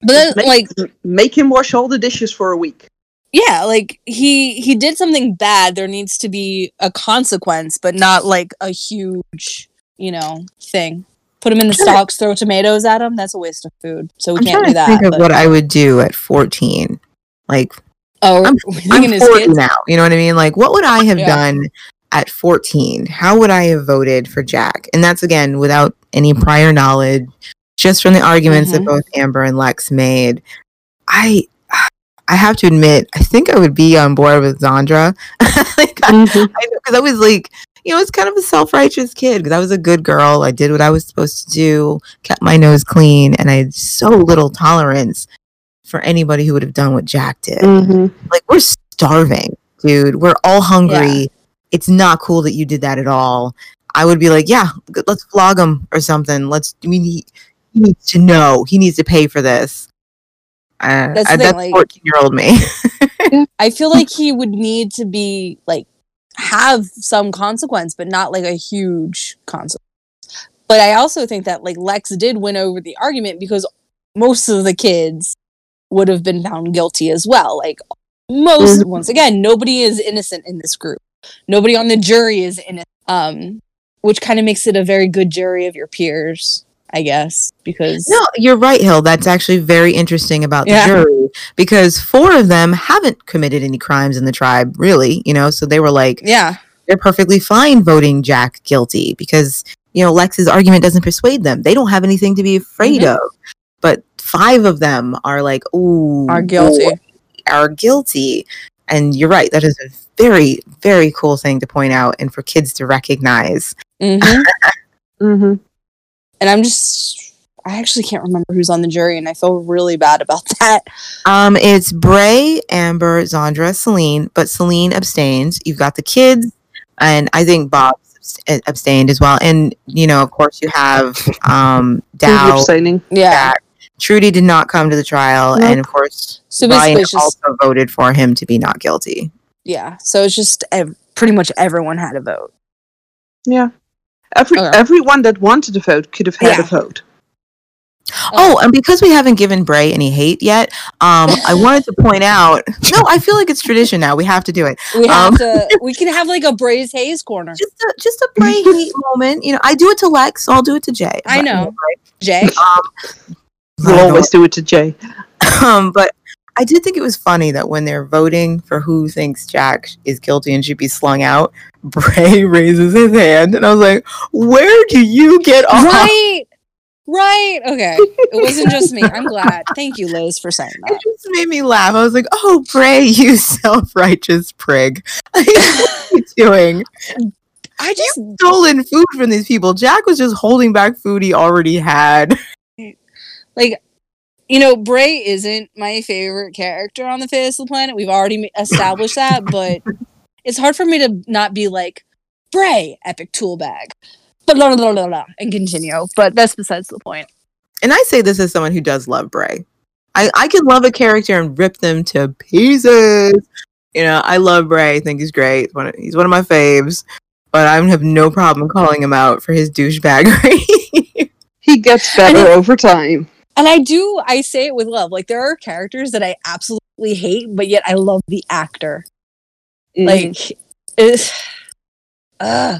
But then, Make, like, make him wash all the dishes for a week. yeah, like he he did something bad. There needs to be a consequence, but not like a huge, you know, thing. Put him in the stocks, throw tomatoes at him. That's a waste of food. So we I'm can't do that. think of but- what I would do at 14. Like, oh, I'm, I'm 40 now. You know what I mean? Like, what would I have Yeah. done at 14? How would I have voted for Jack? And that's again without any prior knowledge, just from the arguments Mhm. that both Amber and Lex made. I. I have to admit, I think I would be on board with Zandra. like, because I, was like, you know, it's kind of a self-righteous kid. Because I was a good girl, I did what I was supposed to do, kept my nose clean, and I had so little tolerance for anybody who would have done what Jack did. Mm-hmm. like we're starving dude. We're all hungry. It's not cool that you did that at all. I would be like yeah let's flog him or something. Let's we need he needs to know. He needs to pay for this. Uh, That's the uh, that's 14 year old me. I feel like he would need to be like have some consequence, but not like a huge consequence. But I also think that like Lex did win over the argument because most of the kids would have been found guilty as well. Like most once again, nobody is innocent in this group. Nobody on the jury is innocent. Um which kind of makes it a very good jury of your peers, I guess, because no you're right hill that's actually very interesting about the Yeah. jury because four of them haven't committed any crimes in the tribe really you know so they were like yeah, they're perfectly fine voting Jack guilty because you know Lex's argument doesn't persuade them. They don't have anything to be afraid Mhm. of. But five of them are like, "Ooh, are guilty. are guilty." And you're right. That is a very, very cool thing to point out and for kids to recognize. hmm Mm-hmm. and I'm just I actually can't remember who's on the jury and I feel really bad about that. Um, it's Bray, Amber, Zandra, Salene, but Salene abstains. You've got the kids, and I think Bob abstained as well. And you know, of course, you have um Dal. abstaining. Yeah. Jack. Trudy did not come to the trial, Nope. and of course, So Ryan just also voted for him to be not guilty. yeah. So it's just ev- pretty much everyone had a vote. Yeah. Every Okay. everyone that wanted to vote could have had Yeah. a vote. Oh, and because we haven't given Bray any hate yet, um, I wanted to point out. No, I feel like it's tradition now. We have to do it. We have Um, to we can have like a Braze Hayes corner. Just a, just a Bray hate moment. You know, I do it to Lex, so I'll do it to Jay. I But, know. Jay. Um, We'll always do it to Jay. um, but I did think it was funny that when they're voting for who thinks Jack is guilty and should be slung out, Bray raises his hand, and I was like, "Where do you get off?" Right. Right. Okay. It wasn't just me. I'm glad. Thank you, Liz, for saying that. It just made me laugh. I was like, "Oh, Bray, you self-righteous prig! what are you doing? I just Stolen food from these people. Jack was just holding back food he already had. Like you know bray isn't my favorite character on the face of the planet we've already established that but it's hard for me to not be like bray epic tool bag blah, blah, blah, blah, blah, and continue but that's besides the point. point And I say this as someone who does love Bray. I, I can love a character and rip them to pieces. You know, I love Bray. I think he's great. One of, he's one of my faves. But I have no problem calling him out for his douchebaggery. He gets better over time. And i do i say it with love like there are characters that i absolutely hate but yet i love the actor Mm. like it's uh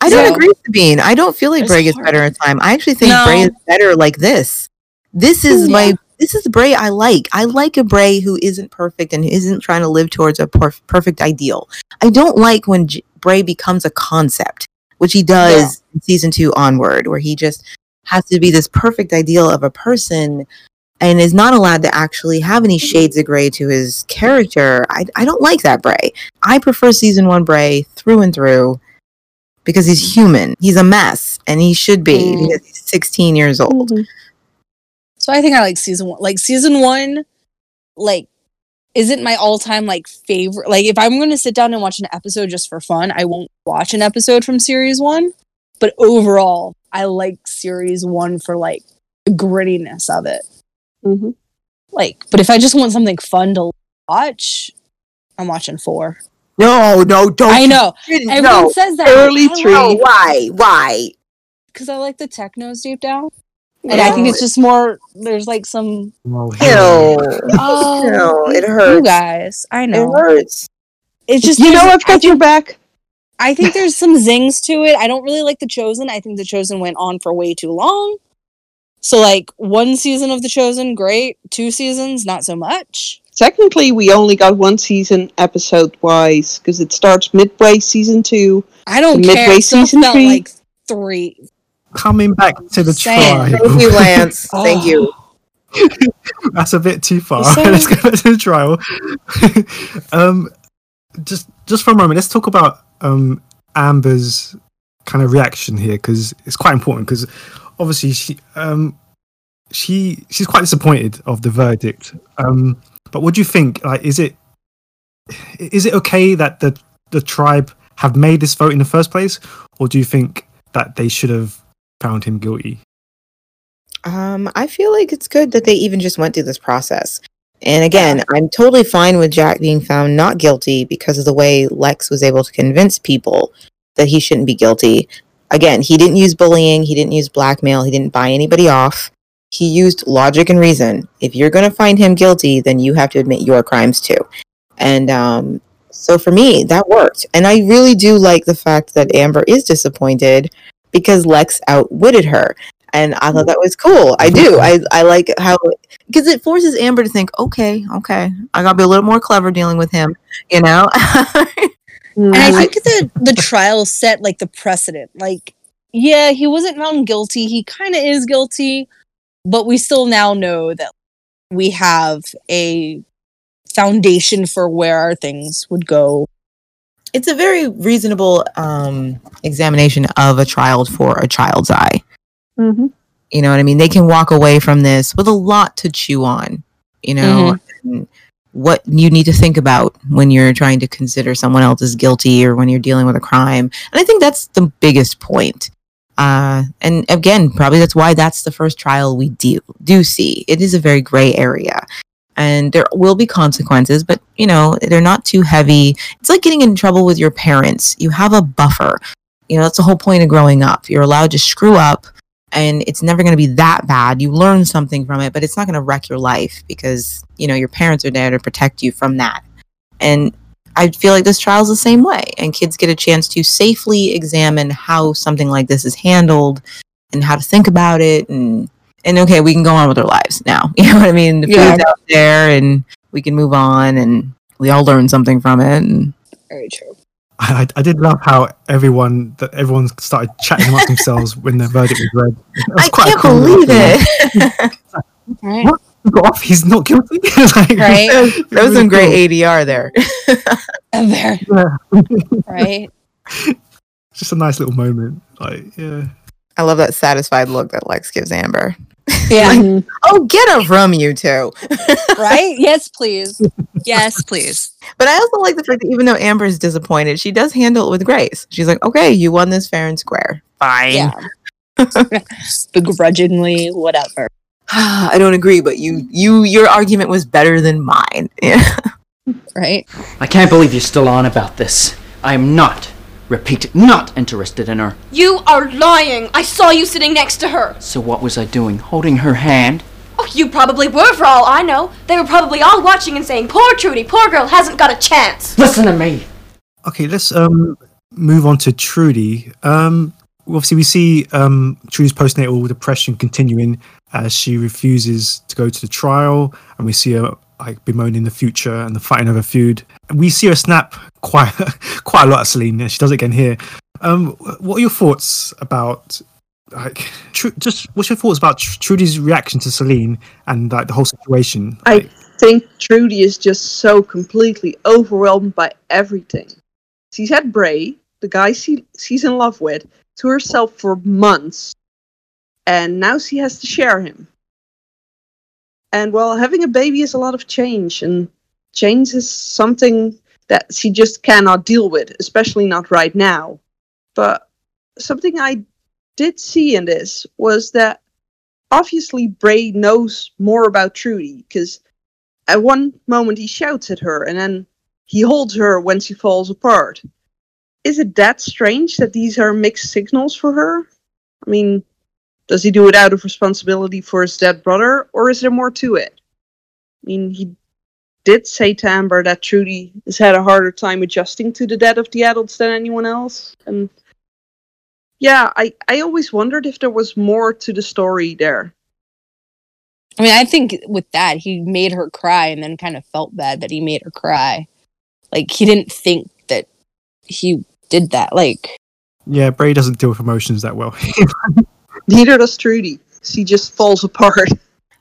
I don't So- agree with Sabine. I don't feel like Bray gets hard. better in time. I actually think No. Bray is better like this. This is Yeah. my this is Bray I like. I like a Bray who isn't perfect and isn't trying to live towards a perf- perfect ideal. I don't like when J- Bray becomes a concept, which he does in season 2 onward where he just has to be this perfect ideal of a person and is not allowed to actually have any shades of gray to his character. I, I don't like that Bray. I prefer season 1 Bray through and through because he's human. He's a mess, and he should be Mm. because he's 16 years old. So I think I like season one. Like season one, like isn't my all-time like favorite. Like if I'm going to sit down and watch an episode just for fun, I won't watch an episode from series one. But overall, I like series one for like the grittiness of it. Mhm. Like, but if I just want something fun to watch, I'm watching four. No, no, don't. I know. you- Everyone no. says that. Early I tree. No, why? Why? because I like the technos deep down, and I think it's just more. There's like some. Oh, Ew. hell. Oh, No, it You hurts. guys, I know. It hurts. It's just You know I've got your back. I think there's some zings to it. I don't really like the Chosen. I think the Chosen went on for way too long. So like one season of the Chosen, great. Two seasons, not so much. Technically, we only got one season episode wise because it starts midway season two. I don't care. midway It still season felt three. like three. Coming back to the Saying. trial. Thank you, Lance. Thank Oh. you. That's a bit too far. So- let's go back to the trial. um, just just for a moment, let's talk about um Amber's kind of reaction here because it's quite important. Because obviously she um she she's quite disappointed of the verdict. Um, but what do you think? Like, is it is it okay that the the tribe have made this vote in the first place, or do you think that they should have found him guilty? Um, I feel like it's good that they even just went through this process. And again, I'm totally fine with Jack being found not guilty because of the way Lex was able to convince people that he shouldn't be guilty. Again, he didn't use bullying, he didn't use blackmail, he didn't buy anybody off. He used logic and reason. If you're going to find him guilty, then you have to admit your crimes too. And um, so for me, that worked. And I really do like the fact that Amber is disappointed because Lex outwitted her and I thought that was cool. I do. I I like how because it forces Amber to think, okay, okay, I gotta be a little more clever dealing with him, you know. And I think the the trial set like the precedent. Like, yeah, he wasn't found guilty. He kind of is guilty, but we still now know that we have a foundation for where our things would go. it's a very reasonable um, examination of a child for a child's eye. Mm-hmm. You know what I mean? They can walk away from this with a lot to chew on. You know, and what you need to think about when you're trying to consider someone else as guilty or when you're dealing with a crime. And I think that's the biggest point. Uh, and again, probably that's why that's the first trial we do do see. It is a very gray area, and there will be consequences, but you know they're not too heavy. It's like getting in trouble with your parents. You have a buffer. You know that's the whole point of growing up. You're allowed to screw up, and it's never going to be that bad. You learn something from it, but it's not going to wreck your life because you know your parents are there to protect you from that. And I feel like this trial is the same way, and kids get a chance to safely examine how something like this is handled and how to think about it. And and okay, we can go on with our lives now. You know what I mean? The Yeah. food's out there, and we can move on, and we all learn something from it. And Very true. I, I- I did love how everyone that everyone started chatting amongst themselves when the verdict was read. That was I quite a can't cool little believe it. Right. What? He got off. He's not guilty. Like, Right. that was, that was some great ADR there. Very Yeah. right. Just a nice little moment. Like, yeah. I love that satisfied look that Lex gives Amber. Yeah. Oh, get a from you two. right? Yes, please. Yes, please. But I also like the fact that even though Amber is disappointed, she does handle it with grace. She's like, okay, you won this fair and square. Fine. Yeah. Begrudgingly, whatever. I don't agree, but you, you, your argument was better than mine. Yeah. Right? I can't believe you're still on about this. I am not, repeat, not interested in her. You are lying. I saw you sitting next to her. So what was I doing? Holding her hand? Oh, you probably were for all I know. They were probably all watching and saying, Poor Trudy, poor girl, hasn't got a chance. Listen to me. Okay, let's um move on to Trudy. Um, obviously we see um Trudy's postnatal depression continuing as she refuses to go to the trial, and we see her like bemoaning the future and the fighting over food. We see her snap quite quite a lot of Salene, she does it again here. Um, what are your thoughts about like Tru- just what's your thoughts about Tr- Trudy's reaction to Salene and like the whole situation? I Like, think Trudy is just so completely overwhelmed by everything. She's had Bray, the guy she, she's in love with, to herself for months, and now she has to share him. And well, having a baby is a lot of change, and change is something that she just cannot deal with, especially not right now. But something I did see in this was that obviously Bray knows more about Trudy because at one moment he shouts at her and then he holds her when she falls apart. Is it that strange that these are mixed signals for her? I mean, does he do it out of responsibility for his dead brother, or is there more to it? I mean, he did say to Amber that Trudy has had a harder time adjusting to the death of the adults than anyone else, and yeah, I I always wondered if there was more to the story there. I mean, I think with that, he made her cry and then kind of felt bad that he made her cry. Like, he didn't think that he did that. Like, Yeah, Bray doesn't deal with emotions that well. Neither does Trudy. She just falls apart.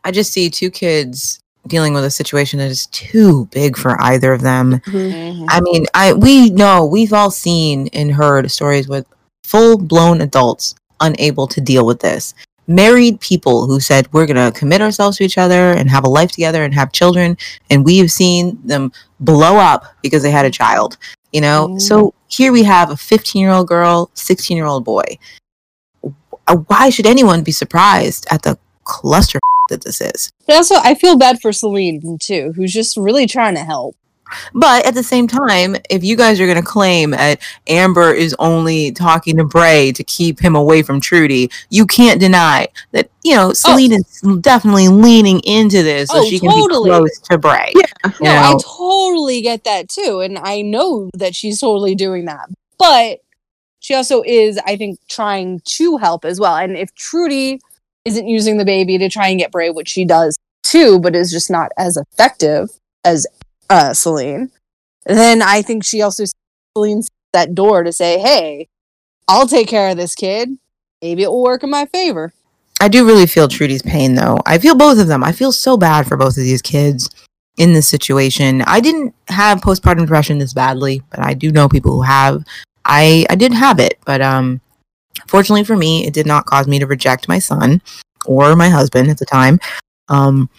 I just see two kids dealing with a situation that is too big for either of them. Mm-hmm. I mean, I we know we've all seen and heard stories with full blown adults unable to deal with this. Married people who said we're gonna commit ourselves to each other and have a life together and have children, and we have seen them blow up because they had a child. You know, so mm. here we have a 15 year old girl, 16 year old boy. Uh, Why should anyone be surprised at the cluster that this is? but also, I feel bad for Salene too, who's just really trying to help. But at the same time, if you guys are going to claim that Amber is only talking to Bray to keep him away from Trudy, you can't deny that, you know, Salene is definitely leaning into this so Oh, she can totally. be close to Bray. Yeah. You No, I totally get that too. And I know that she's totally doing that. But she also is, I think, trying to help as well. And if Trudy isn't using the baby to try and get Bray, which she does too, but is just not as effective as uh, Salene, then I think she also Salene's that door to say, hey, I'll take care of this kid. Maybe it will work in my favor. I do really feel Trudy's pain though. I feel both of them. I feel so bad for both of these kids in this situation. I didn't have postpartum depression this badly, but I do know people who have. I I did have it, but um fortunately for me, it did not cause me to reject my son or my husband at the time. Um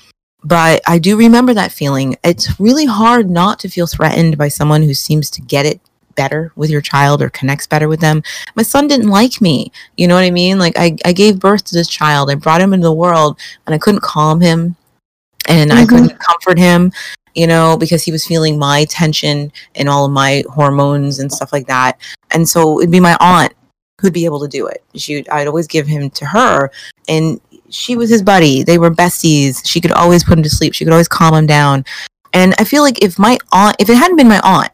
but I do remember that feeling. It's really hard not to feel threatened by someone who seems to get it better with your child or connects better with them. My son didn't like me. You know what I mean? Like I, I gave birth to this child. I brought him into the world and I couldn't calm him and I couldn't comfort him, you know, because he was feeling my tension and all of my hormones and stuff like that. And so it'd be my aunt who'd be able to do it. She I'd always give him to her and she was his buddy. They were besties. She could always put him to sleep. She could always calm him down. And I feel like if my aunt if it hadn't been my aunt,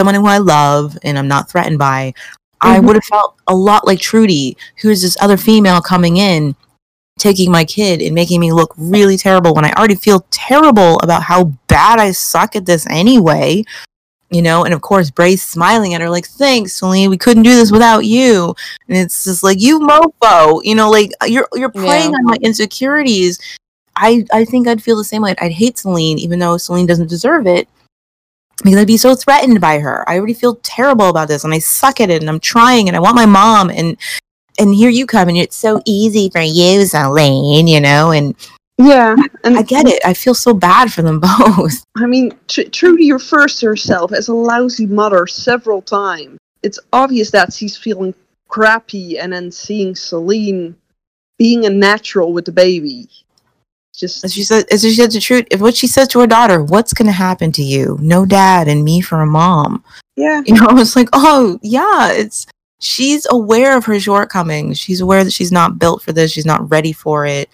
someone who I love and I'm not threatened by, I mm-hmm. would have felt a lot like Trudy, who's this other female coming in, taking my kid and making me look really terrible when I already feel terrible about how bad I suck at this anyway. You know, and of course, Bray's smiling at her like, "Thanks, Salene. We couldn't do this without you." And it's just like, "You mofo," you know, like uh, you're you're preying Yeah. on my insecurities. I I think I'd feel the same way. I'd hate Salene, even though Salene doesn't deserve it, because I'd be so threatened by her. I already feel terrible about this, and I suck at it, and I'm trying, and I want my mom, and and here you come, and it's so easy for you, Salene, you know, and Yeah, and I get it. I feel so bad for them both. I mean, Tr- Trudy refers to herself as a lousy mother several times. It's obvious that she's feeling crappy, and then seeing Salene being a natural with the baby. Just As she said, as she said to Truth, if what she says to her daughter, "What's going to happen to you? No dad and me for a mom." yeah, You know, it's like, oh yeah, it's she's aware of her shortcomings. She's aware that she's not built for this. She's not ready for it.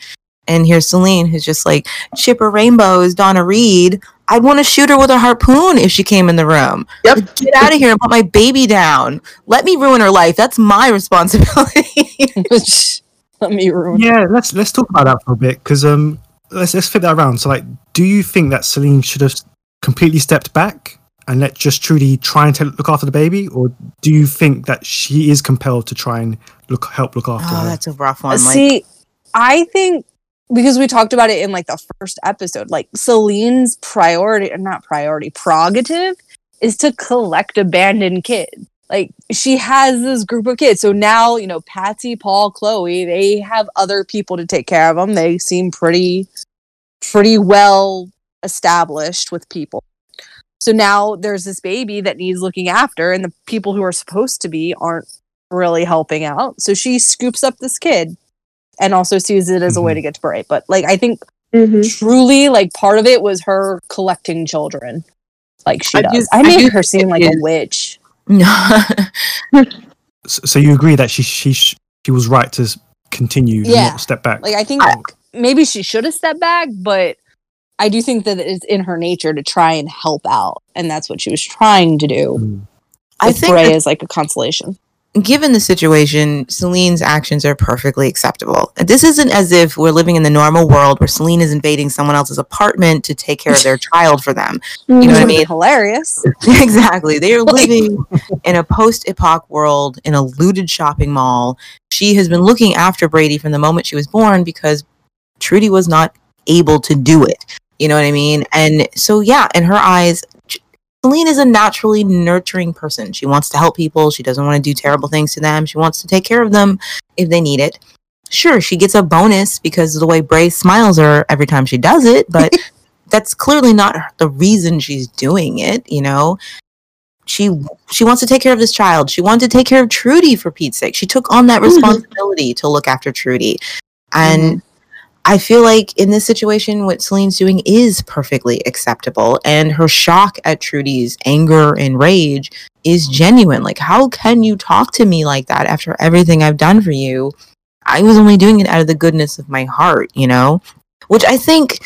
And here's Salene, who's just like Chipper Rainbows, Donna Reed. I'd want to shoot her with a harpoon if she came in the room. Yep. Like, Get out of here and put my baby down. Let me ruin her life. That's my responsibility. Let me ruin. Yeah, let's let's talk about that for a bit because um let's let's flip that around. So like, do you think that Salene should have completely stepped back and let just Trudy try and ta- look after the baby, or do you think that she is compelled to try and look help look after oh, her? that's a rough one. Like, See, I think because we talked about it in like the first episode, like Salene's priority, or not priority, prerogative is to collect abandoned kids. Like she has this group of kids. So now, you know, Patsy, Paul, Chloe, they have other people to take care of them. They seem pretty, pretty well established with people. So now there's this baby that needs looking after, and the people who are supposed to be aren't really helping out. So she scoops up this kid and also sees it as a way Mhm. to get to Bray. But like I think Mhm. truly like part of it was her collecting children. like she I does. do- I I make do her think seem it like a witch. No. So you agree that she she she was right to continue, Yeah. not step back. Like I think maybe she should have stepped back, but I do think that it's in her nature to try and help out, and that's what she was trying to do. Mm. I think Bray that- is like a consolation. given the situation, Salene's actions are perfectly acceptable. This isn't as if we're living in the normal world where Salene is invading someone else's apartment to take care of their child for them. You know what I mean? Hilarious. exactly. They are living in a post epoch world in a looted shopping mall. She has been looking after Brady from the moment she was born because Trudy was not able to do it. You know what I mean? And so, yeah, in her eyes, Salene is a naturally nurturing person. She wants to help people. She doesn't want to do terrible things to them. She wants to take care of them if they need it. Sure, she gets a bonus because of the way Bray smiles her every time she does it, but that's clearly not the reason she's doing it, you know? She she wants to take care of this child. She wanted to take care of Trudy for Pete's sake. She took on that mm-hmm. responsibility to look after Trudy. And mm-hmm. I feel like in this situation, what Salene's doing is perfectly acceptable. And her shock at Trudy's anger and rage is genuine. Like, how can you talk to me like that after everything I've done for you? I was only doing it out of the goodness of my heart, you know? Which I think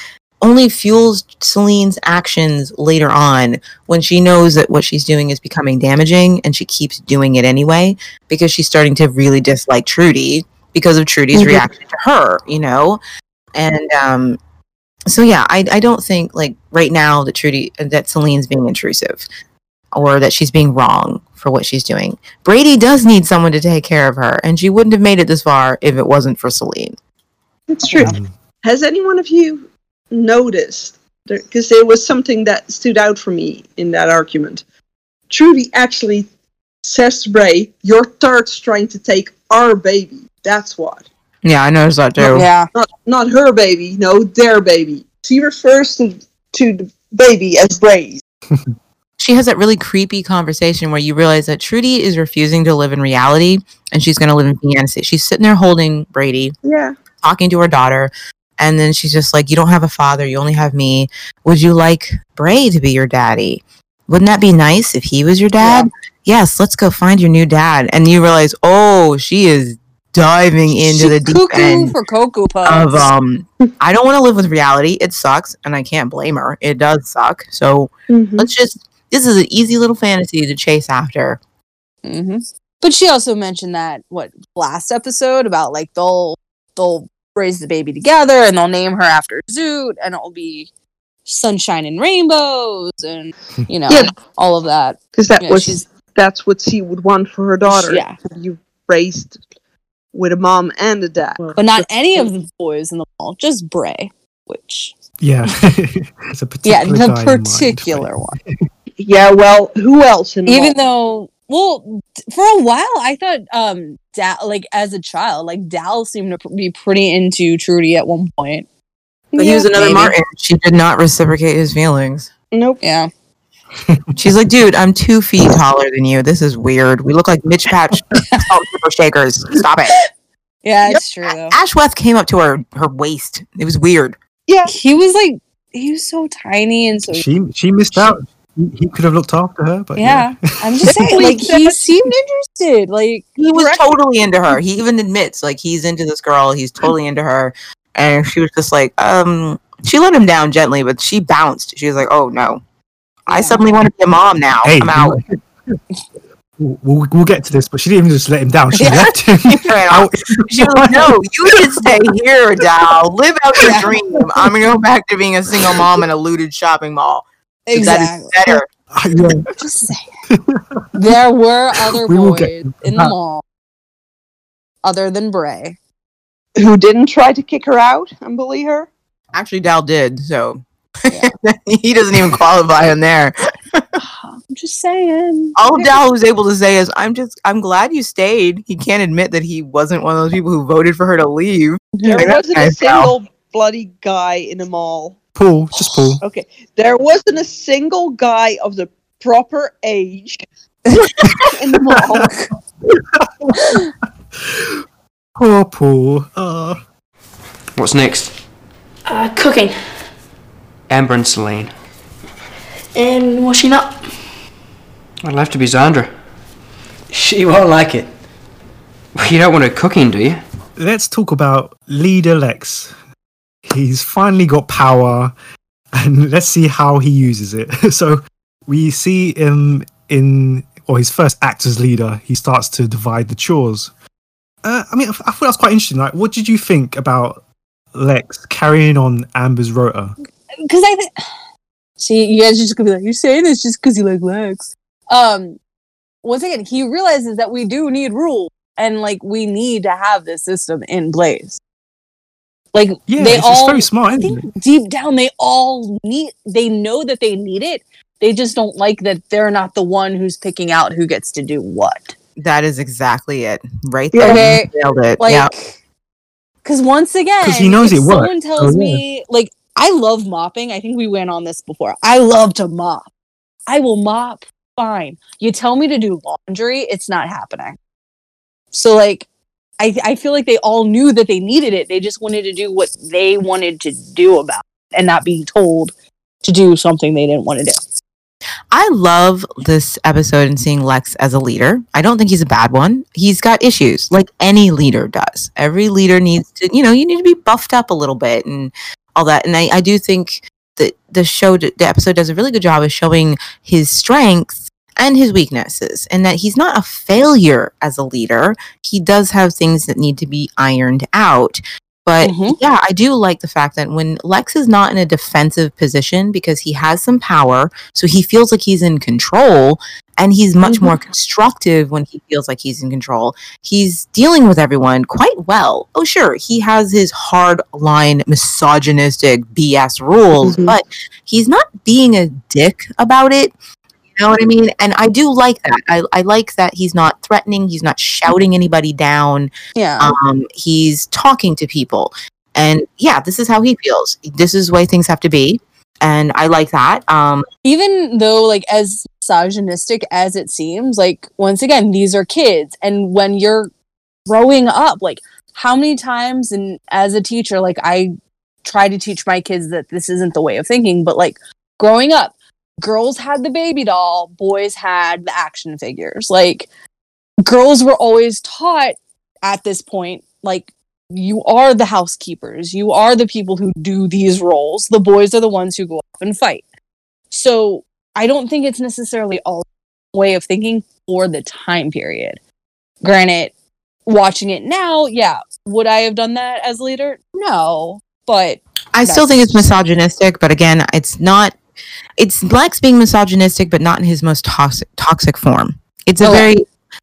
only fuels Salene's actions later on when she knows that what she's doing is becoming damaging and she keeps doing it anyway because she's starting to really dislike Trudy because of Trudy's Mhm. reaction to her, you know? And um so yeah, I I don't think like right now that Trudy that Salene's being intrusive or that she's being wrong for what she's doing. Brady does need someone to take care of her and she wouldn't have made it this far if it wasn't for Salene. That's true. Mm. Has any one of you noticed? Because there was something that stood out for me in that argument. Trudy actually says to Bray, "Your tart's trying to take our baby. That's what. Yeah, I noticed that too. Yeah. Not not her baby. No, their baby." She refers to to the baby as Bray's. she has that really creepy conversation where you realize that Trudy is refusing to live in reality and she's going to live in fantasy. She's sitting there holding Brady, Yeah. talking to her daughter, and then she's just like, You don't have a father, you only have me. Would you like Bray to be your daddy? Wouldn't that be nice if he was your dad? Yes, let's go find your new dad. And you realize, oh, she is diving into She the deep cuckoo end for Cocoa of um I don't want to live with reality. It sucks and I can't blame her. It does suck. So Mhm. let's just this is an easy little fantasy to chase after. hmm But she also mentioned that what last episode about like they'll they'll raise the baby together and they'll name her after Zoot and it'll be sunshine and rainbows and you know Yeah. all of that. Because that Yeah, was she's- that's what she would want for her daughter. Yeah. You raised with a mom and a dad. But not any of the boys in the mall, just Bray, which Yeah, it's a particular yeah, the guy in mind, particular one. Yeah, well, who else in the Even mall? though, well, for a while I thought um Dal like as a child, like Dal seemed to be pretty into Trudy at one point. But he was another maybe. Martin. She did not reciprocate his feelings. Nope. Yeah. She's like, dude, I'm two feet taller than you. This is weird. We look like Mitch Patch salt pepper shakers. Stop it. Yeah, it's true though. Ashworth came up to her her waist. It was weird. Yeah. He was like he was so tiny and so She she missed out. He, he could have looked after her, but yeah. I'm just saying, like he seemed interested. Like He was Correct. totally into her. He even admits like he's into this girl. He's totally into her. And she was just like, um, she let him down gently, but she bounced. She was like, oh no. I suddenly want to be a mom now. Hey, I'm out. We'll, we'll, we'll get to this, but she didn't even just let him down. She Yeah. left him. ran out. She was like, "No, you should stay here, Dal. Live out your dream. I'm gonna go back to being a single mom in a looted shopping mall. exactly. That is better." yeah. Just saying. there were other We boys get in the mall other than Bray. Who didn't try to kick her out and bully her? Actually, Dal did, so Yeah. he doesn't even qualify in there. I'm just saying. All Dal was able to say is, "I'm just, I'm glad you stayed." He can't admit that he wasn't one of those people who voted for her to leave. There Like, that's wasn't a nice, Val. single bloody guy in the mall. Pool, just pool. Okay. There wasn't a single guy of the proper age in the mall. Poor Paul. Uh, What's next? Uh, cooking. Amber and Salene. and washing up. I'd love to be Zandra. She won't like it. You don't want her cooking, do you? Let's talk about leader Lex. He's finally got power, and let's see how he uses it. so we see him in, or his first act as leader. He starts to divide the chores. Uh, I mean, I thought that was quite interesting. Like, what did you think about Lex carrying on Amber's rota? Because I think see you guys are just gonna be like you're saying this just because you like Lex. Um, once again, he realizes that we do need rules and like we need to have this system in place. Like Yeah, they it's, all very smart. I Isn't think it? deep down they all need they know that they need it. They just don't like that they're not the one who's picking out who gets to do what. That is exactly it. Right there. Okay. Nailed it. Like, yeah. because once again, 'Cause he knows if it someone works. tells Oh, yeah. me, like, I love mopping. I think we went on this before. I love to mop. I will mop. Fine. You tell me to do laundry, it's not happening. So, like, I, I feel like they all knew that they needed it. They just wanted to do what they wanted to do about it and not being told to do something they didn't want to do. I love this episode and seeing Lex as a leader. I don't think he's a bad one. He's got issues like any leader does. Every leader needs to, you know, you need to be buffed up a little bit and all that. And I, I do think that the show, the episode does a really good job of showing his strengths and his weaknesses and that he's not a failure as a leader. He does have things that need to be ironed out. But Mhm. yeah, I do like the fact that when Lex is not in a defensive position because he has some power, so he feels like he's in control and he's much more constructive when he feels like he's in control. He's dealing with everyone quite well. Oh, sure, he has his hard line misogynistic BS rules, Mhm. but he's not being a dick about it. You know what I mean? And I do like that. I, I like that he's not threatening, he's not shouting anybody down Yeah. um, he's talking to people and yeah this is how he feels this is the way things have to be and i like that um even though like as misogynistic as it seems like once again these are kids and when you're growing up like how many times and as a teacher like i try to teach my kids that this isn't the way of thinking but like growing up girls had the baby doll boys had the action figures. Like girls were always taught at this point like you are the housekeepers. You are the people who do these roles. The boys are the ones who go off and fight. So I don't think it's necessarily a way of thinking for the time period. Granted, watching it now, yeah, would I have done that as leader? No, but i still think it's misogynistic but again it's not it's lex being misogynistic but not in his most toxic toxic form it's a Okay. very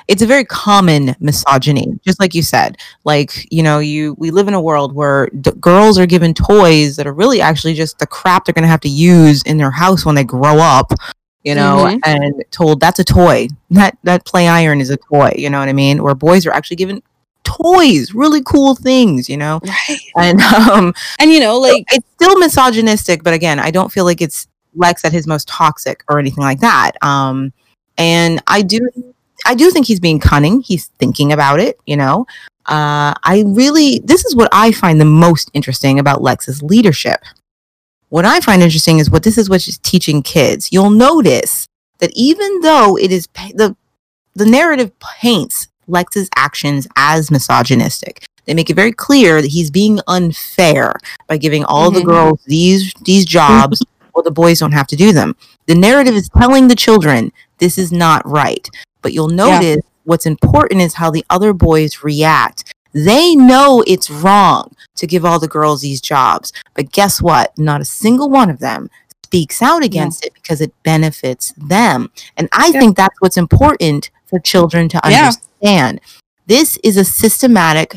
it's a very common misogyny just like you said like you know you we live in a world where d- girls are given toys that are really actually just the crap they're going to have to use in their house when they grow up you know Mhm. and told that's a toy that that play iron is a toy you know what i mean where boys are actually given toys really cool things you know right. and um And you know, like it's still misogynistic but again i don't feel like it's lex at his most toxic or anything like that. Um and i do i do think he's being cunning. He's thinking about it you know? Uh i really this is what i find the most interesting about lex's leadership. What i find interesting is what this is what she's teaching kids. You'll notice that even though it is the the narrative paints lex's actions as misogynistic. They make it very clear that he's being unfair by giving all the Mhm. girls these these jobs while the boys don't have to do them. The narrative is telling the children this is not right. But you'll Yeah. notice what's important is how the other boys react. They know it's wrong to give all the girls these jobs, but guess what? Not a single one of them speaks out against it because it benefits them. And I Yeah. think that's what's important for children to Yeah. understand. This is a systematic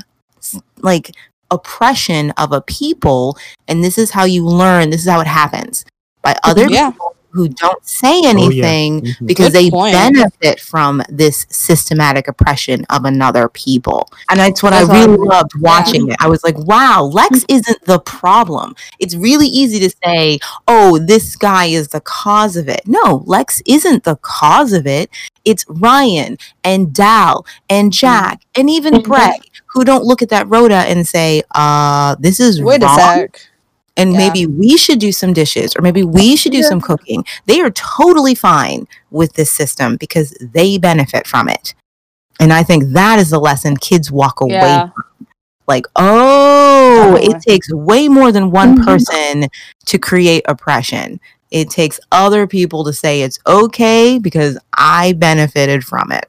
like oppression of a people and this is how you learn this is how it happens by other Yeah. people who don't say Oh, yeah. anything Mhm. because Good they point. benefit from this systematic oppression of another people and that's what That's i really awesome. loved watching it i was like wow lex isn't the problem it's really easy to say oh this guy is the cause of it no lex isn't the cause of it it's ryan and dal and jack and even Mhm. brett who don't look at that rhoda and say uh this is wait a sec. And Yeah. maybe we should do some dishes or maybe we should do Yeah. some cooking. They are totally fine with this system because they benefit from it. And I think that is the lesson kids walk away Yeah. from. Like, oh, it takes way more than one Mhm. person to create oppression. It takes other people to say it's okay because I benefited from it.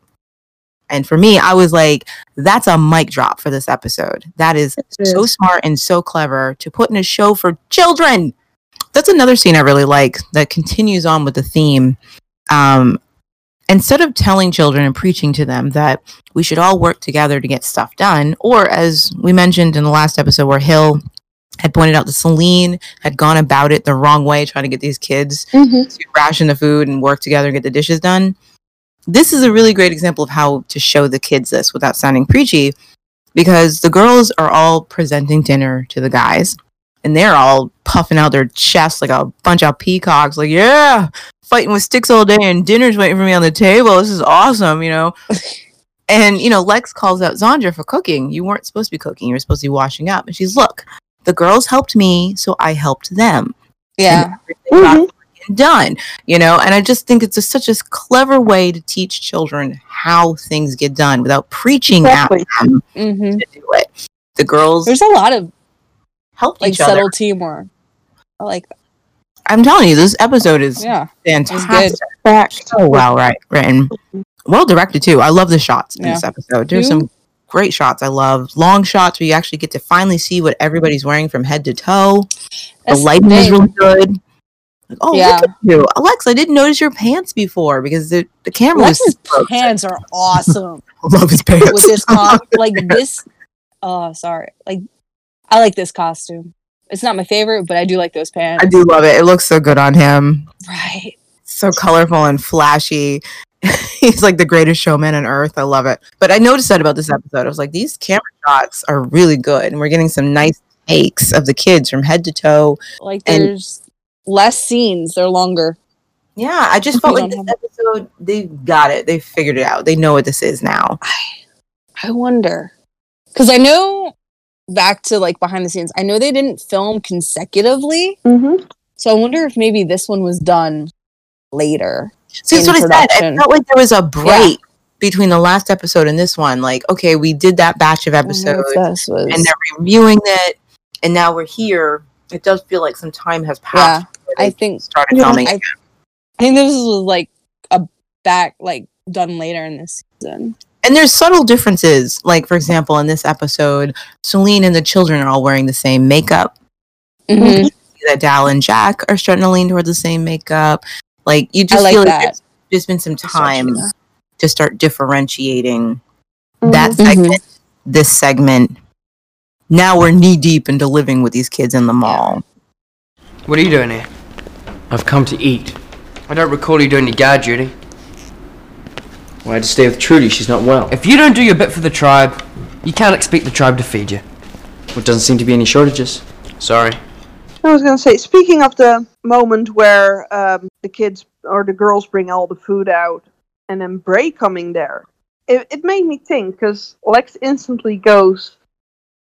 And for me, I was like, that's a mic drop for this episode. That is so smart and so clever to put in a show for children. That's another scene I really like that continues on with the theme. Um, instead of telling children and preaching to them that we should all work together to get stuff done, or as we mentioned in the last episode where Hill had pointed out that Salene had gone about it the wrong way, trying to get these kids Mhm. to ration the food and work together and get the dishes done. This is a really great example of how to show the kids this without sounding preachy because the girls are all presenting dinner to the guys and they're all puffing out their chests like a bunch of peacocks like yeah fighting with sticks all day and dinner's waiting for me on the table. This is awesome you know? And you know lex calls out zandra for cooking. You weren't supposed to be cooking. You were supposed to be washing up. And she's look the girls helped me so i helped them. Yeah. and everything got fucking done you know? And i just think it's just such a clever way to teach children how things get done without preaching Exactly. at them hmm to do it. The girls There's a lot of help like each other. subtle teamwork. I like that. i'm telling you this episode is Yeah. fantastic. So well right written. Well directed too. I love the shots in Yeah. this episode. There's some great shots. I love long shots where you actually get to finally see what everybody's wearing from head to toe. The That's lighting is really good like, oh Yeah. look at you alex i didn't notice your pants before because the, the camera Alex's was pants are awesome I love his pants with this com- like this. Oh, sorry. Like, I like this costume. It's not my favorite, but I do like those pants. i do love it it looks so good on him Right. so colorful and flashy. He's like the greatest showman on earth. I love it. But I noticed that about this episode. I was like, these camera shots are really good, and we're getting some nice takes of the kids from head to toe. Like, there's less scenes. They're longer. Yeah, I just felt We like don't this episode, they got it. They figured it out. They know what this is now. I wonder. Because I know back to like behind the scenes, I know they didn't film consecutively. Mm-hmm. So I wonder if maybe this one was done later. See, that's in what I said. I felt like there was a break between the last episode and this one. Like, okay, we did that batch of episodes, was. and they're reviewing it, and now we're here. It does feel like some time has passed. before I think started Yeah, filming. I. I think this was like a back like done later in this season. and there's subtle differences. Like, for example, in this episode, Salene and the children are all wearing the same makeup. Mhm. That Dal and Jack are starting to lean toward the same makeup. Like, you just like feel like there's, there's been some time to start differentiating Mm-hmm. that Mhm. segment, this segment. Now we're knee deep into living with these kids in the mall. What are you doing here? I've come to eat. I don't recall you doing your guard duty. Well, I had to stay with Trudy. She's not well. If you don't do your bit for the tribe, you can't expect the tribe to feed you. Well, doesn't seem to be any shortages. Sorry. I was gonna say, speaking of the moment where um, the kids or the girls bring all the food out, and then Bray coming there, it, it made me think because Lex instantly goes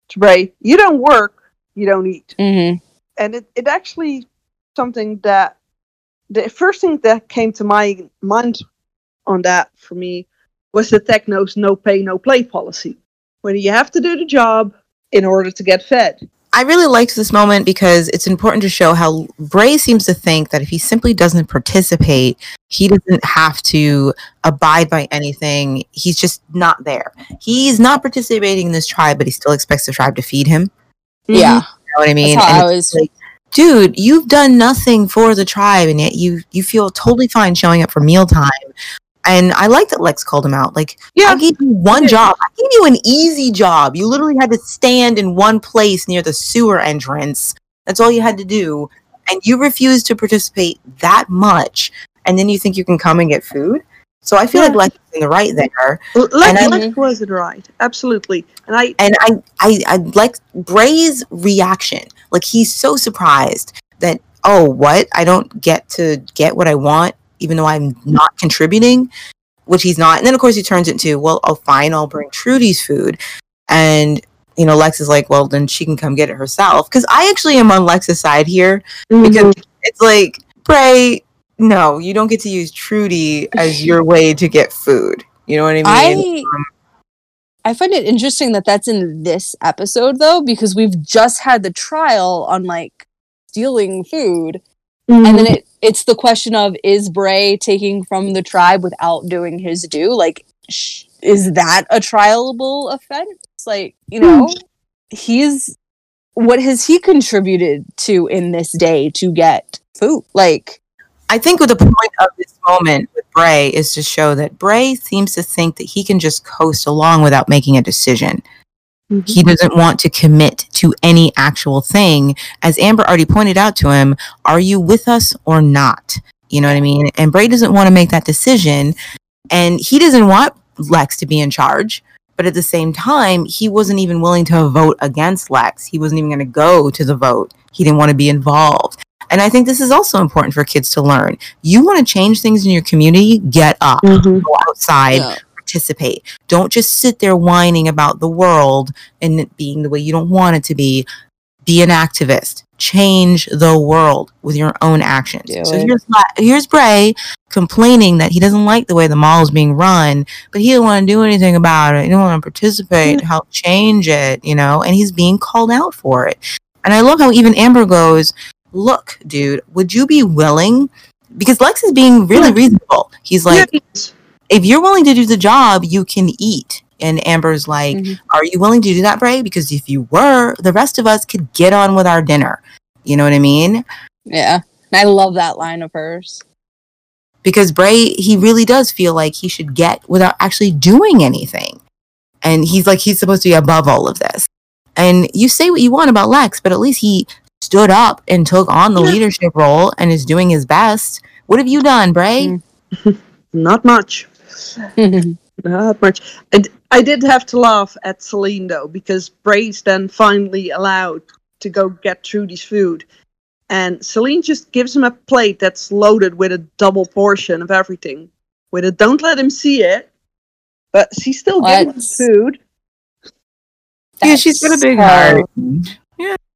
to Bray, "You don't work, you don't eat," Mhm. and it, it actually something that the first thing that came to my mind on that for me was the Techno's no pay no play policy, where you have to do the job in order to get fed. I really liked this moment because it's important to show how Bray seems to think that if he simply doesn't participate, he doesn't have to abide by anything. He's just not there. He's not participating in this tribe, but he still expects the tribe to feed him. Yeah. You know what I mean? That's how And I it's was. like, dude, you've done nothing for the tribe, and yet you you feel totally fine showing up for mealtime. And I like that Lex called him out. Like, Yeah. I gave you one job. I gave you an easy job. You literally had to stand in one place near the sewer entrance. That's all you had to do. And you refused to participate that much. And then you think you can come and get food? So I feel Yeah. like Lex is in the right there. L- And Lex, Lex was it right? Absolutely. And I And I, I, I like Bray's reaction. Like he's so surprised that, oh, what? I don't get to get what I want, even though I'm not contributing, which he's not. And then of course he turns it into, well, oh, fine, I'll bring Trudy's food. And you know, Lex is like, well, then she can come get it herself. Because I actually am on Lex's side here Mm-hmm. because it's like, Bray, no, you don't get to use Trudy as your way to get food. You know what I mean? I I find it interesting that that's in this episode though, because we've just had the trial on like stealing food, and Mm-hmm. then it it's the question of is Bray taking from the tribe without doing his due? Like, sh- is that a trialable offense? Like, you know, he's what has he contributed to in this day to get food? Like, I think the point of this moment with Bray is to show that Bray seems to think that he can just coast along without making a decision. Mm-hmm. He doesn't want to commit to any actual thing. As Amber already pointed out to him, are you with us or not? You know what I mean? And Bray doesn't want to make that decision. And he doesn't want Lex to be in charge. But at the same time, he wasn't even willing to vote against Lex. He wasn't even going to go to the vote. He didn't want to be involved. And I think this is also important for kids to learn. You want to change things in your community, get up, Mm-hmm. go outside, Yeah. participate. Don't just sit there whining about the world and it being the way you don't want it to be. Be an activist. Change the world with your own actions. Do so it. here's here's Bray complaining that he doesn't like the way the mall is being run, but he don't want to do anything about it. He don't want to participate, help change it, you know, and he's being called out for it. And I love how even Amber goes, "Look, dude, would you be willing?" Because Lex is being really reasonable. He's like, if you're willing to do the job, you can eat. And Amber's like, Mhm. Are you willing to do that, Bray? Because if you were, the rest of us could get on with our dinner. You know what I mean? yeah, I love that line of hers. Because Bray, he really does feel like he should get without actually doing anything. And he's like, he's supposed to be above all of this. And you say what you want about Lex, but at least he stood up and took on the Yeah. leadership role and is doing his best. What have you done, Bray? Mm. Not much. Not much. And I did have to laugh at Salene though, because Bray's then finally allowed to go get Trudy's food. And Salene just gives him a plate that's loaded with a double portion of everything. With a don't let him see it. But she's still getting him Let's- food. Yeah, she's got a big so- heart.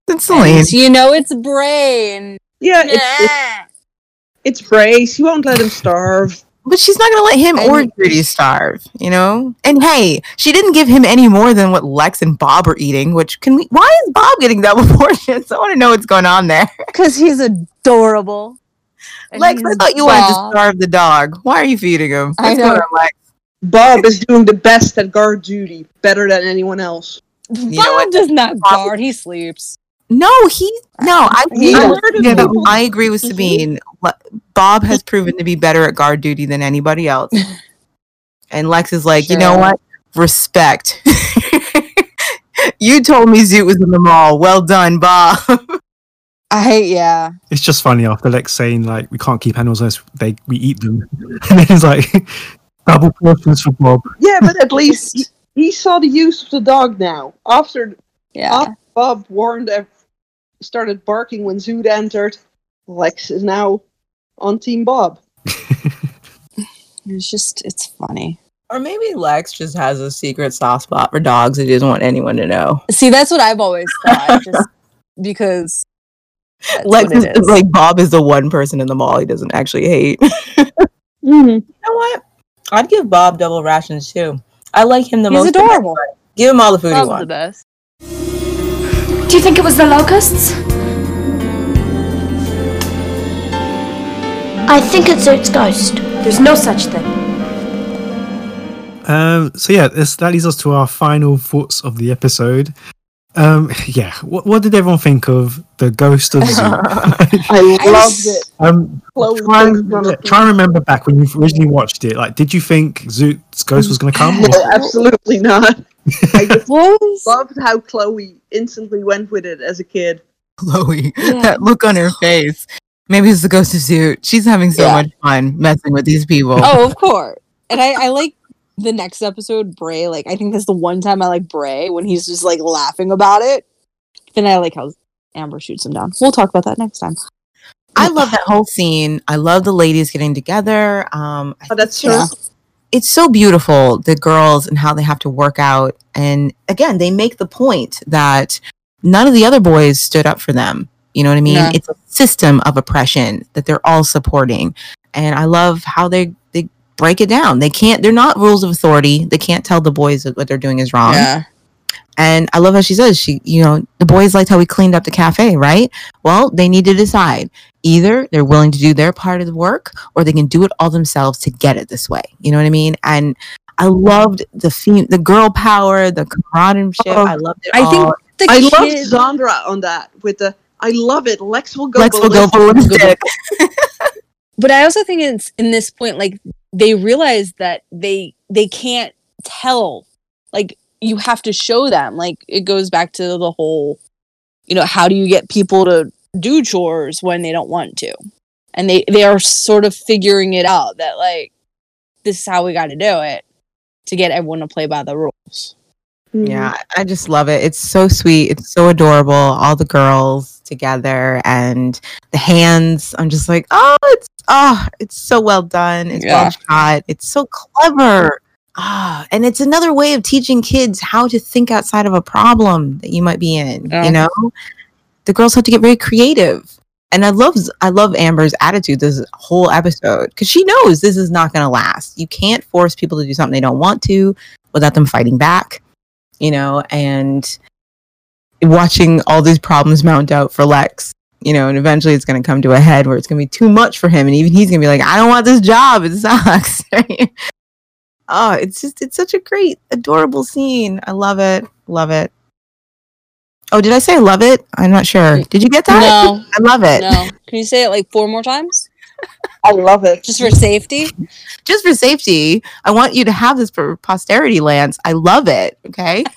Yeah, that's Salene. And you know it's Bray and Yeah, it's, it's, it's Bray. She won't let him starve. But she's not gonna let him or And- Trudy starve, you know. And hey, she didn't give him any more than what Lex and Bob are eating. Which can we? Why is Bob getting double portions? I want to know what's going on there. because he's adorable. And Lex, I thought you wanted to starve the dog. Why are you feeding him? I What's going know. on, Lex? Bob is doing the best at guard duty, better than anyone else. Bob know does not Bob- guard; he sleeps. No, he no. I He I, yeah, no, mm-hmm. I agree with mm-hmm. Sabine. Le- Bob has mm-hmm. proven to be better at guard duty than anybody else. And Lex is like, you know what? Respect. you told me Zoot was in the mall. Well done, Bob. I hate yeah. It's just funny after Lex saying like we can't keep animals unless they we eat them, and then he's like double portions for Bob. Yeah, but at least he, he saw the use of the dog now. After Yeah. after Bob warned ev- started barking when Zoot entered, Lex is now on Team Bob. It's just it's funny. Or maybe Lex just has a secret soft spot for dogs that he doesn't want anyone to know. See, that's what I've always thought. just because that's Lex what is, it is. like Bob is the one person in the mall he doesn't actually hate. Mm-hmm. You know what? I'd give Bob double rations too. I like him the He's most. of adorable. Give him all the food he Bob's the wants. best. Do you think it was the Locos? I think it's Zoot's ghost. There's no such thing. Um, so yeah, this, that leads us to our final thoughts of the episode. Um, yeah, what, what did everyone think of the ghost of Zoot? I I loved it. um, Chloe try, was and, try and remember back when you originally watched it. Like, did you think Zoot's ghost was going to come? No, Or- absolutely not. I just loved how Chloe instantly went with it as a kid. Chloe, Yeah. that look on her face. Maybe it's the ghost of Zoot. She's having so Yeah. much fun messing with these people. oh, of course. And I, I like the next episode, Bray. Like, I think that's the one time I like Bray when he's just like laughing about it. Then I like how Amber shoots him down. We'll talk about that next time. I love that whole scene. I love the ladies getting together. Um, Oh, that's true. Yeah. It's so beautiful the girls and how they have to work out. And again they make the point that none of the other boys stood up for them. You know what i mean? No. it's a system of oppression that they're all supporting. And i love how they they break it down. They can't they're not rules of authority. They can't tell the boys that what they're doing is wrong. Yeah. And I love how she says she, you know, the boys liked how we cleaned up the cafe, right? Well, they need to decide either they're willing to do their part of the work or they can do it all themselves to get it this way. You know what I mean? And I loved the fem- the girl power, the camaraderie. Oh, I loved it. I think all. the I kid, love Zandra on that with the I love it. Lex will go. Lex will go ballistic. ballistic. but I also think it's in this point, like they realize that they they can't tell. Like you have to show them. Like it goes back to the whole, you know, how do you get people to do chores when they don't want to? And they they are sort of figuring it out that like this is how we got to do it to get everyone to play by the rules. Mm-hmm. Yeah, I just love it. It's so sweet. It's so adorable. All the girls together and the hands. I'm just like, oh, it's oh, it's so well done. It's Yeah. well shot. It's so clever. Ah, and it's another way of teaching kids how to think outside of a problem that you might be in. Yeah. You know, the girls have to get very creative. And I love I love Amber's attitude this whole episode because she knows this is not going to last. You can't force people to do something they don't want to without them fighting back you know, and watching all these problems mount out for Lex, you know, and eventually it's going to come to a head where it's going to be too much for him. And even he's going to be like, I don't want this job. It sucks. right? Oh, it's just, it's such a great, adorable scene. I love it. Love it. Oh, did I say love it? I'm not sure. Did you get that? No. I love it. No, can you say it like four more times I love it. just for safety? Just for safety, I want you to have this for posterity, Lance. I love it. Okay.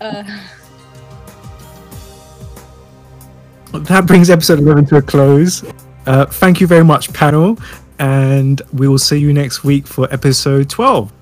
Uh, That brings episode 11 to a close. Uh, thank you very much, panel. And we will see you next week for episode 12.